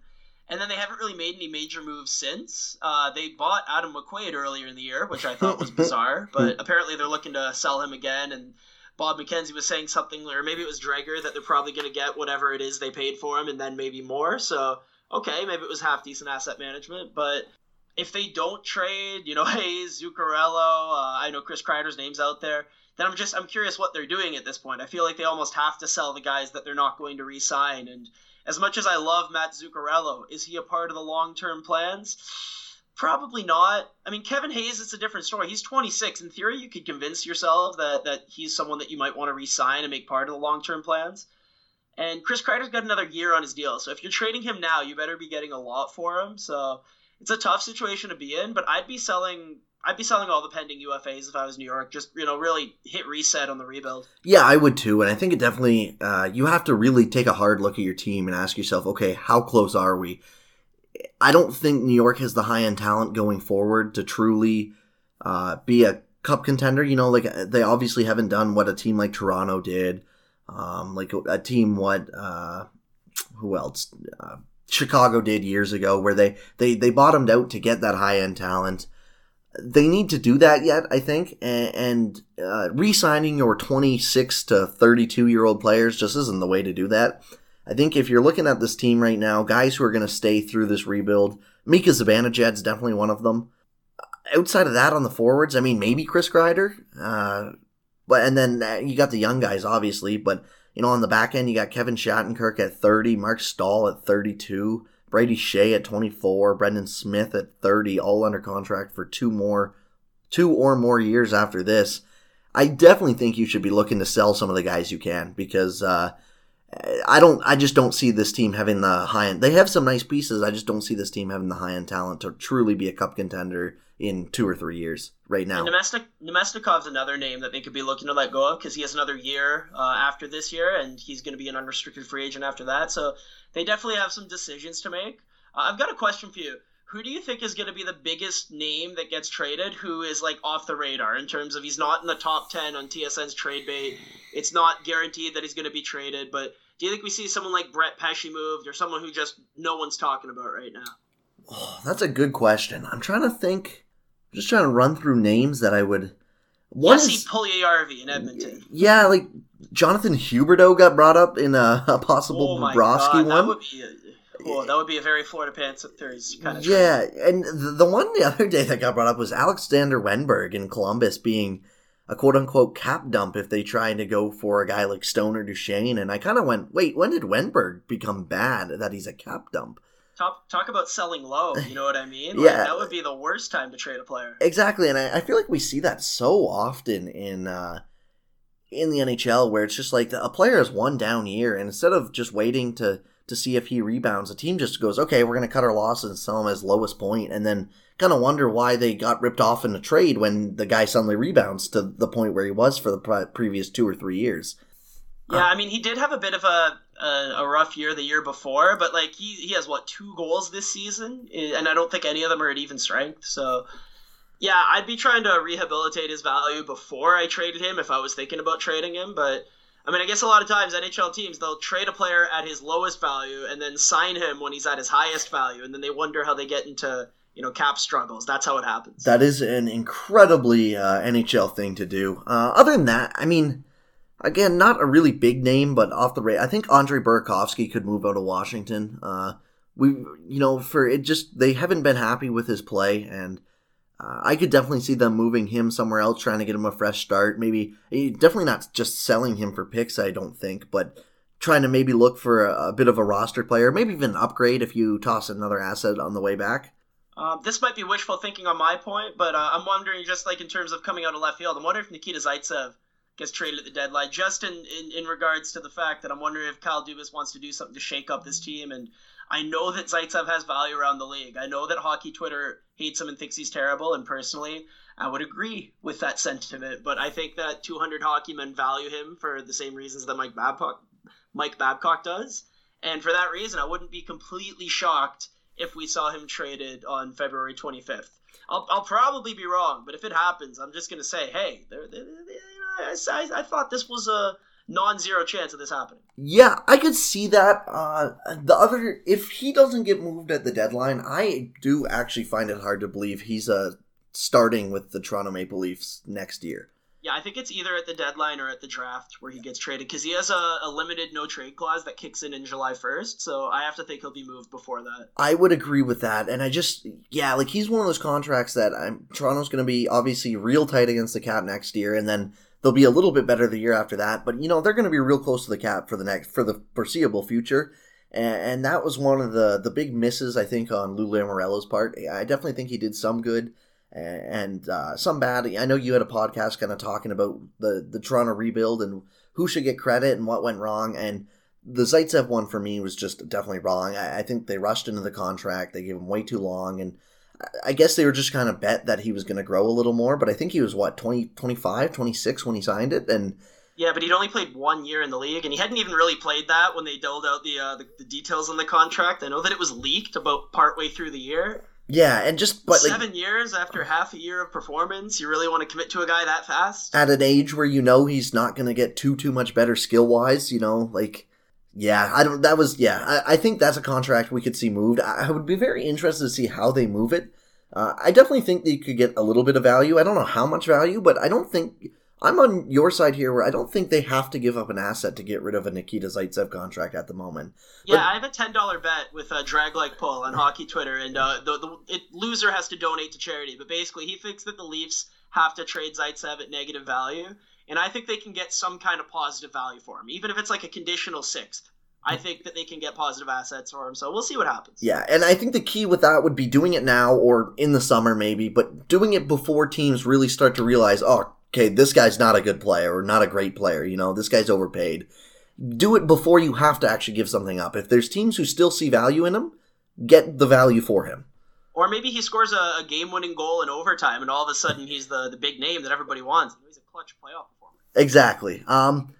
And then they haven't really made any major moves since. Uh, they bought Adam McQuaid earlier in the year, which I thought was [LAUGHS] bizarre, but apparently they're looking to sell him again. And Bob McKenzie was saying something, or maybe it was Dreger, that they're probably going to get whatever it is they paid for him and then maybe more. So, okay, maybe it was half decent asset management. But if they don't trade, you know, [LAUGHS] Hayes, Zuccarello, uh, I know Chris Kreider's name's out there, then I'm just I'm curious what they're doing at this point. I feel like they almost have to sell the guys that they're not going to re-sign. And as much as I love Matt Zuccarello, is he a part of the long-term plans? Probably not. I mean, Kevin Hayes, it's a different story. He's 26. In theory, you could convince yourself that, that he's someone that you might want to re sign and make part of the long term plans. And Chris Kreider's got another year on his deal. So if you're trading him now, you better be getting a lot for him. So it's a tough situation to be in, but I'd be selling I'd be selling all the pending UFAs if I was New York. Just you know, really hit reset on the rebuild. Yeah, I would too, and I think it definitely uh, you have to really take a hard look at your team and ask yourself, okay, how close are we? I don't think New York has the high end talent going forward to truly uh, be a cup contender. You know, like they obviously haven't done what a team like Toronto did, um, like a team what uh, who else uh, Chicago did years ago, where they they they bottomed out to get that high end talent. They need to do that yet, I think, and, and uh, re-signing your 26 to 32 year old players just isn't the way to do that. I think if you're looking at this team right now, guys who are going to stay through this rebuild, Mika Zibanejad's definitely one of them. Outside of that, on the forwards, I mean, maybe Chris Kreider, uh, but and then uh, you got the young guys, obviously. But you know, on the back end, you got Kevin Shattenkirk at 30, Marc Staal at 32, Brady Skjei at 24, Brendan Smith at 30, all under contract for two more, two or more years after this. I definitely think you should be looking to sell some of the guys you can because uh, I don't. I just don't see this team having the high end. They have some nice pieces. I just don't see this team having the high end talent to truly be a cup contender in two or three years. Right now, Namestnikov's another name that they could be looking to let go of because he has another year uh, after this year, and he's going to be an unrestricted free agent after that. So they definitely have some decisions to make. Uh, I've got a question for you who do you think is going to be the biggest name that gets traded who is like off the radar in terms of he's not in the top 10 on TSN's trade bait it's not guaranteed that he's going to be traded but do you think we see someone like Brett Pesce moved or someone who just no one's talking about right now oh, that's a good question I'm trying to think just trying to run through names that I would one Jesse is, in Edmonton yeah like Jonathan Huberdeau got brought up in a, a possible oh Bobrovsky one. That would be well, oh, that would be a very Florida Panthers kind of. Yeah, and the, the one the other day that got brought up was Alexander Wennberg in Columbus being a quote unquote cap dump if they tried to go for a guy like Stoner Duchene. And I kind of went, wait, when did Wennberg become bad that he's a cap dump? Talk, talk about selling low, you know what I mean? Like, yeah. That would be the worst time to trade a player. Exactly. And I, I feel like we see that so often in. Uh, in the NHL, where it's just like a player has one down year, and instead of just waiting to to see if he rebounds. The team just goes, okay, we're going to cut our losses and sell him as lowest point, and then kind of wonder why they got ripped off in the trade when the guy suddenly rebounds to the point where he was for the pre- previous two or three years. Yeah, I mean, he did have a bit of a, a, a rough year the year before, but like he he has what two goals this season, and I don't think any of them are at even strength. So, yeah, I'd be trying to rehabilitate his value before I traded him if I was thinking about trading him. But I mean, I guess a lot of times NHL teams they'll trade a player at his lowest value and then sign him when he's at his highest value, and then they wonder how they get into you know cap struggles. That's how it happens. That is an incredibly uh, NHL thing to do. Uh, other than that, I mean, again, not a really big name, but off the rate, I think Andre Burakovsky could move out of Washington. Uh, we, you know, for it just they haven't been happy with his play, and uh, I could definitely see them moving him somewhere else, trying to get him a fresh start. Maybe eh, definitely not just selling him for picks. I don't think, but trying to maybe look for a, a bit of a roster player, maybe even an upgrade if you toss another asset on the way back. Um, this might be wishful thinking on my point, but uh, I'm wondering, just like in terms of coming out of left field, I'm wondering if Nikita Zaitsev gets traded at the deadline, just in, in, in regards to the fact that I'm wondering if Kyle Dubas wants to do something to shake up this team. And I know that Zaitsev has value around the league. I know that hockey Twitter hates him and thinks he's terrible, and personally, I would agree with that sentiment. But I think that 200 hockey men value him for the same reasons that Mike Babcock, Mike Babcock does. And for that reason, I wouldn't be completely shocked if we saw him traded on February 25th. I'll, I'll probably be wrong, but if it happens, I'm just going to say, hey, I, I, I thought this was a non-zero chance of this happening. Yeah, I could see that. Uh, the other, if he doesn't get moved at the deadline, I do actually find it hard to believe he's uh, starting with the Toronto Maple Leafs next year. Yeah, I think it's either at the deadline or at the draft where he gets traded because he has a, a, limited no trade clause that kicks in in July 1st. So I have to think he'll be moved before that. I would agree with that. And I just, yeah, like he's one of those contracts that I'm, Toronto's going to be obviously real tight against the cap next year. And then they'll be a little bit better the year after that. But, you know, they're going to be real close to the cap for the next, for the foreseeable future. And, and that was one of the, the big misses, I think, on Lou Lamoriello's part. I definitely think he did some good and uh, some bad. I know you had a podcast kind of talking about the the Toronto rebuild and who should get credit and what went wrong. And the Zaitsev one for me was just definitely wrong. I, I think they rushed into the contract. They gave him way too long, and I guess they were just kind of bet that he was going to grow a little more. But I think he was what 20, 25, 26 when he signed it, and. Yeah, but he'd only played one year in the league, and he hadn't even really played that when they doled out the, uh, the, the details on the contract. I know that it was leaked about partway through the year, yeah, and just but seven like, years after half a year of performance, you really want to commit to a guy that fast? At an age where you know he's not going to get too too much better skill wise, you know, like yeah, I don't. That was yeah. I, I think that's a contract we could see moved. I, I would be very interested to see how they move it. Uh, I definitely think they could get a little bit of value. I don't know how much value, but I don't think I'm on your side here, where I don't think they have to give up an asset to get rid of a Nikita Zaitsev contract at the moment. Yeah, I have a ten dollar bet with a drag like pull on Hockey Twitter, and uh, the, the it, loser has to donate to charity. But basically, he thinks that the Leafs have to trade Zaitsev at negative value, and I think they can get some kind of positive value for him, even if it's like a conditional sixth. I think that they can get positive assets for him. So we'll see what happens. Yeah, and I think the key with that would be doing it now or in the summer maybe, but doing it before teams really start to realize, oh okay, this guy's not a good player or not a great player. You know, this guy's overpaid. Do it before you have to actually give something up. If there's teams who still see value in him, get the value for him. Or maybe he scores a, a game-winning goal in overtime, and all of a sudden he's the, the big name that everybody wants. He's a clutch playoff. Exactly. Um,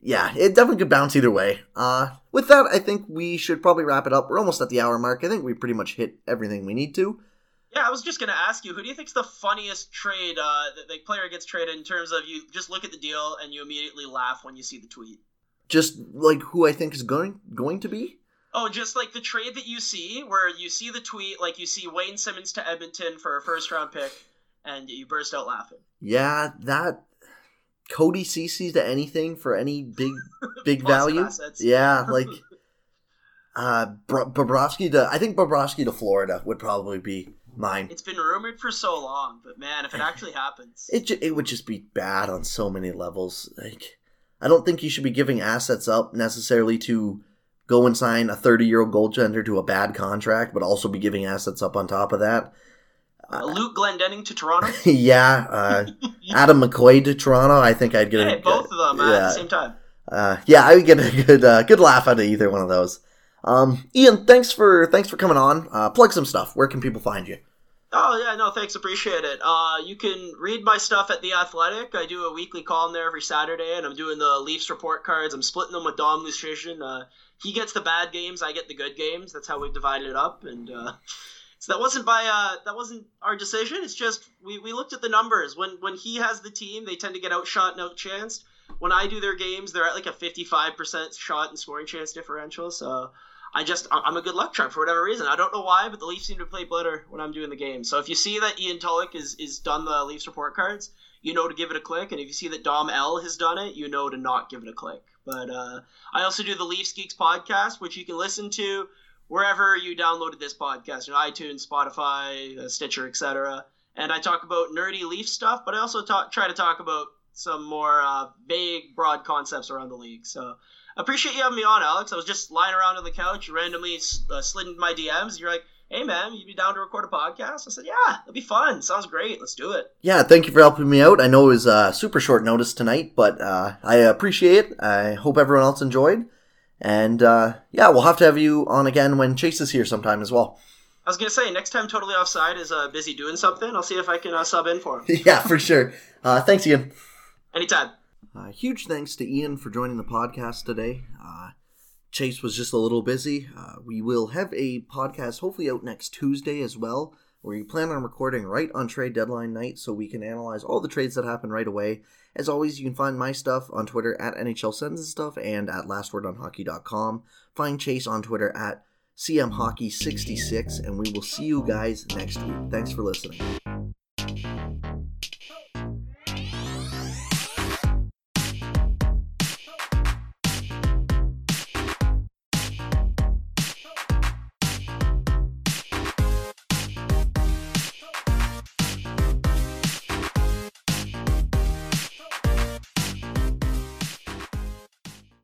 yeah, it definitely could bounce either way. Uh, with that, I think we should probably wrap it up. We're almost at the hour mark. I think we pretty much hit everything we need to. Yeah, I was just gonna ask you, who do you think's the funniest trade uh, that the player gets traded in terms of you just look at the deal and you immediately laugh when you see the tweet? Just like who I think is going going to be. Oh, just like the trade that you see, where you see the tweet, like you see Wayne Simmonds to Edmonton for a first round pick, and you burst out laughing. Yeah, that Cody Ceci to anything for any big [LAUGHS] big value. Yeah, [LAUGHS] like uh Bobrovsky to I think Bobrovsky to Florida would probably be mine. It's been rumored for so long, but man, if it [SIGHS] actually happens, it ju- it would just be bad on so many levels. Like, I don't think you should be giving assets up necessarily to go and sign a 30 year old goaltender to a bad contract, but also be giving assets up on top of that. Uh, Luke Glendening to Toronto. [LAUGHS] yeah, uh, [LAUGHS] Adam McQuaid to Toronto. I think I'd get hey, a, both of them yeah, at the same time. Uh, yeah, I would get a good uh, good laugh out of either one of those. Um, Ian, thanks for thanks for coming on. Uh, plug some stuff. Where can people find you? Oh yeah, no, thanks, appreciate it. Uh, you can read my stuff at the Athletic. I do a weekly column there every Saturday, and I'm doing the Leafs report cards. I'm splitting them with Dom Luszczyszyn. Uh, he gets the bad games, I get the good games. That's how we've divided it up, and uh, so that wasn't by uh, that wasn't our decision. It's just we, we looked at the numbers. When when he has the team, they tend to get outshot and outchanced. When I do their games, they're at like a 55% shot and scoring chance differential. So I just I'm a good luck charm for whatever reason. I don't know why, but the Leafs seem to play better when I'm doing the game. So if you see that Ian Tulloch is is done the Leafs report cards, you know to give it a click, and if you see that Dom L has done it, you know to not give it a click. But uh, I also do the Leafs Geeks podcast, which you can listen to wherever you downloaded this podcast, you know, iTunes, Spotify, uh, Stitcher, etc. And I talk about nerdy Leaf stuff, but I also talk, try to talk about some more uh, vague, broad concepts around the league. So appreciate you having me on, Alex. I was just lying around on the couch, randomly uh, slid into my DMs. You're like, hey, man, you'd be down to record a podcast? I said, yeah, it'll be fun. Sounds great. Let's do it. Yeah, thank you for helping me out. I know it was uh, super short notice tonight, but uh, I appreciate it. I hope everyone else enjoyed. And uh, yeah, we'll have to have you on again when Chase is here sometime as well. I was gonna say next time, totally offside is uh, busy doing something. I'll see if I can uh, sub in for him. [LAUGHS] yeah, for sure. Uh, thanks, Ian. Anytime. Uh, huge thanks to Ian for joining the podcast today. Uh, Chase was just a little busy. Uh, we will have a podcast hopefully out next Tuesday as well, where we plan on recording right on trade deadline night so we can analyze all the trades that happen right away. As always, you can find my stuff on Twitter at NHL and Stuff and at lastwordonhockey.com. Find Chase on Twitter at CMHockey66, and we will see you guys next week. Thanks for listening.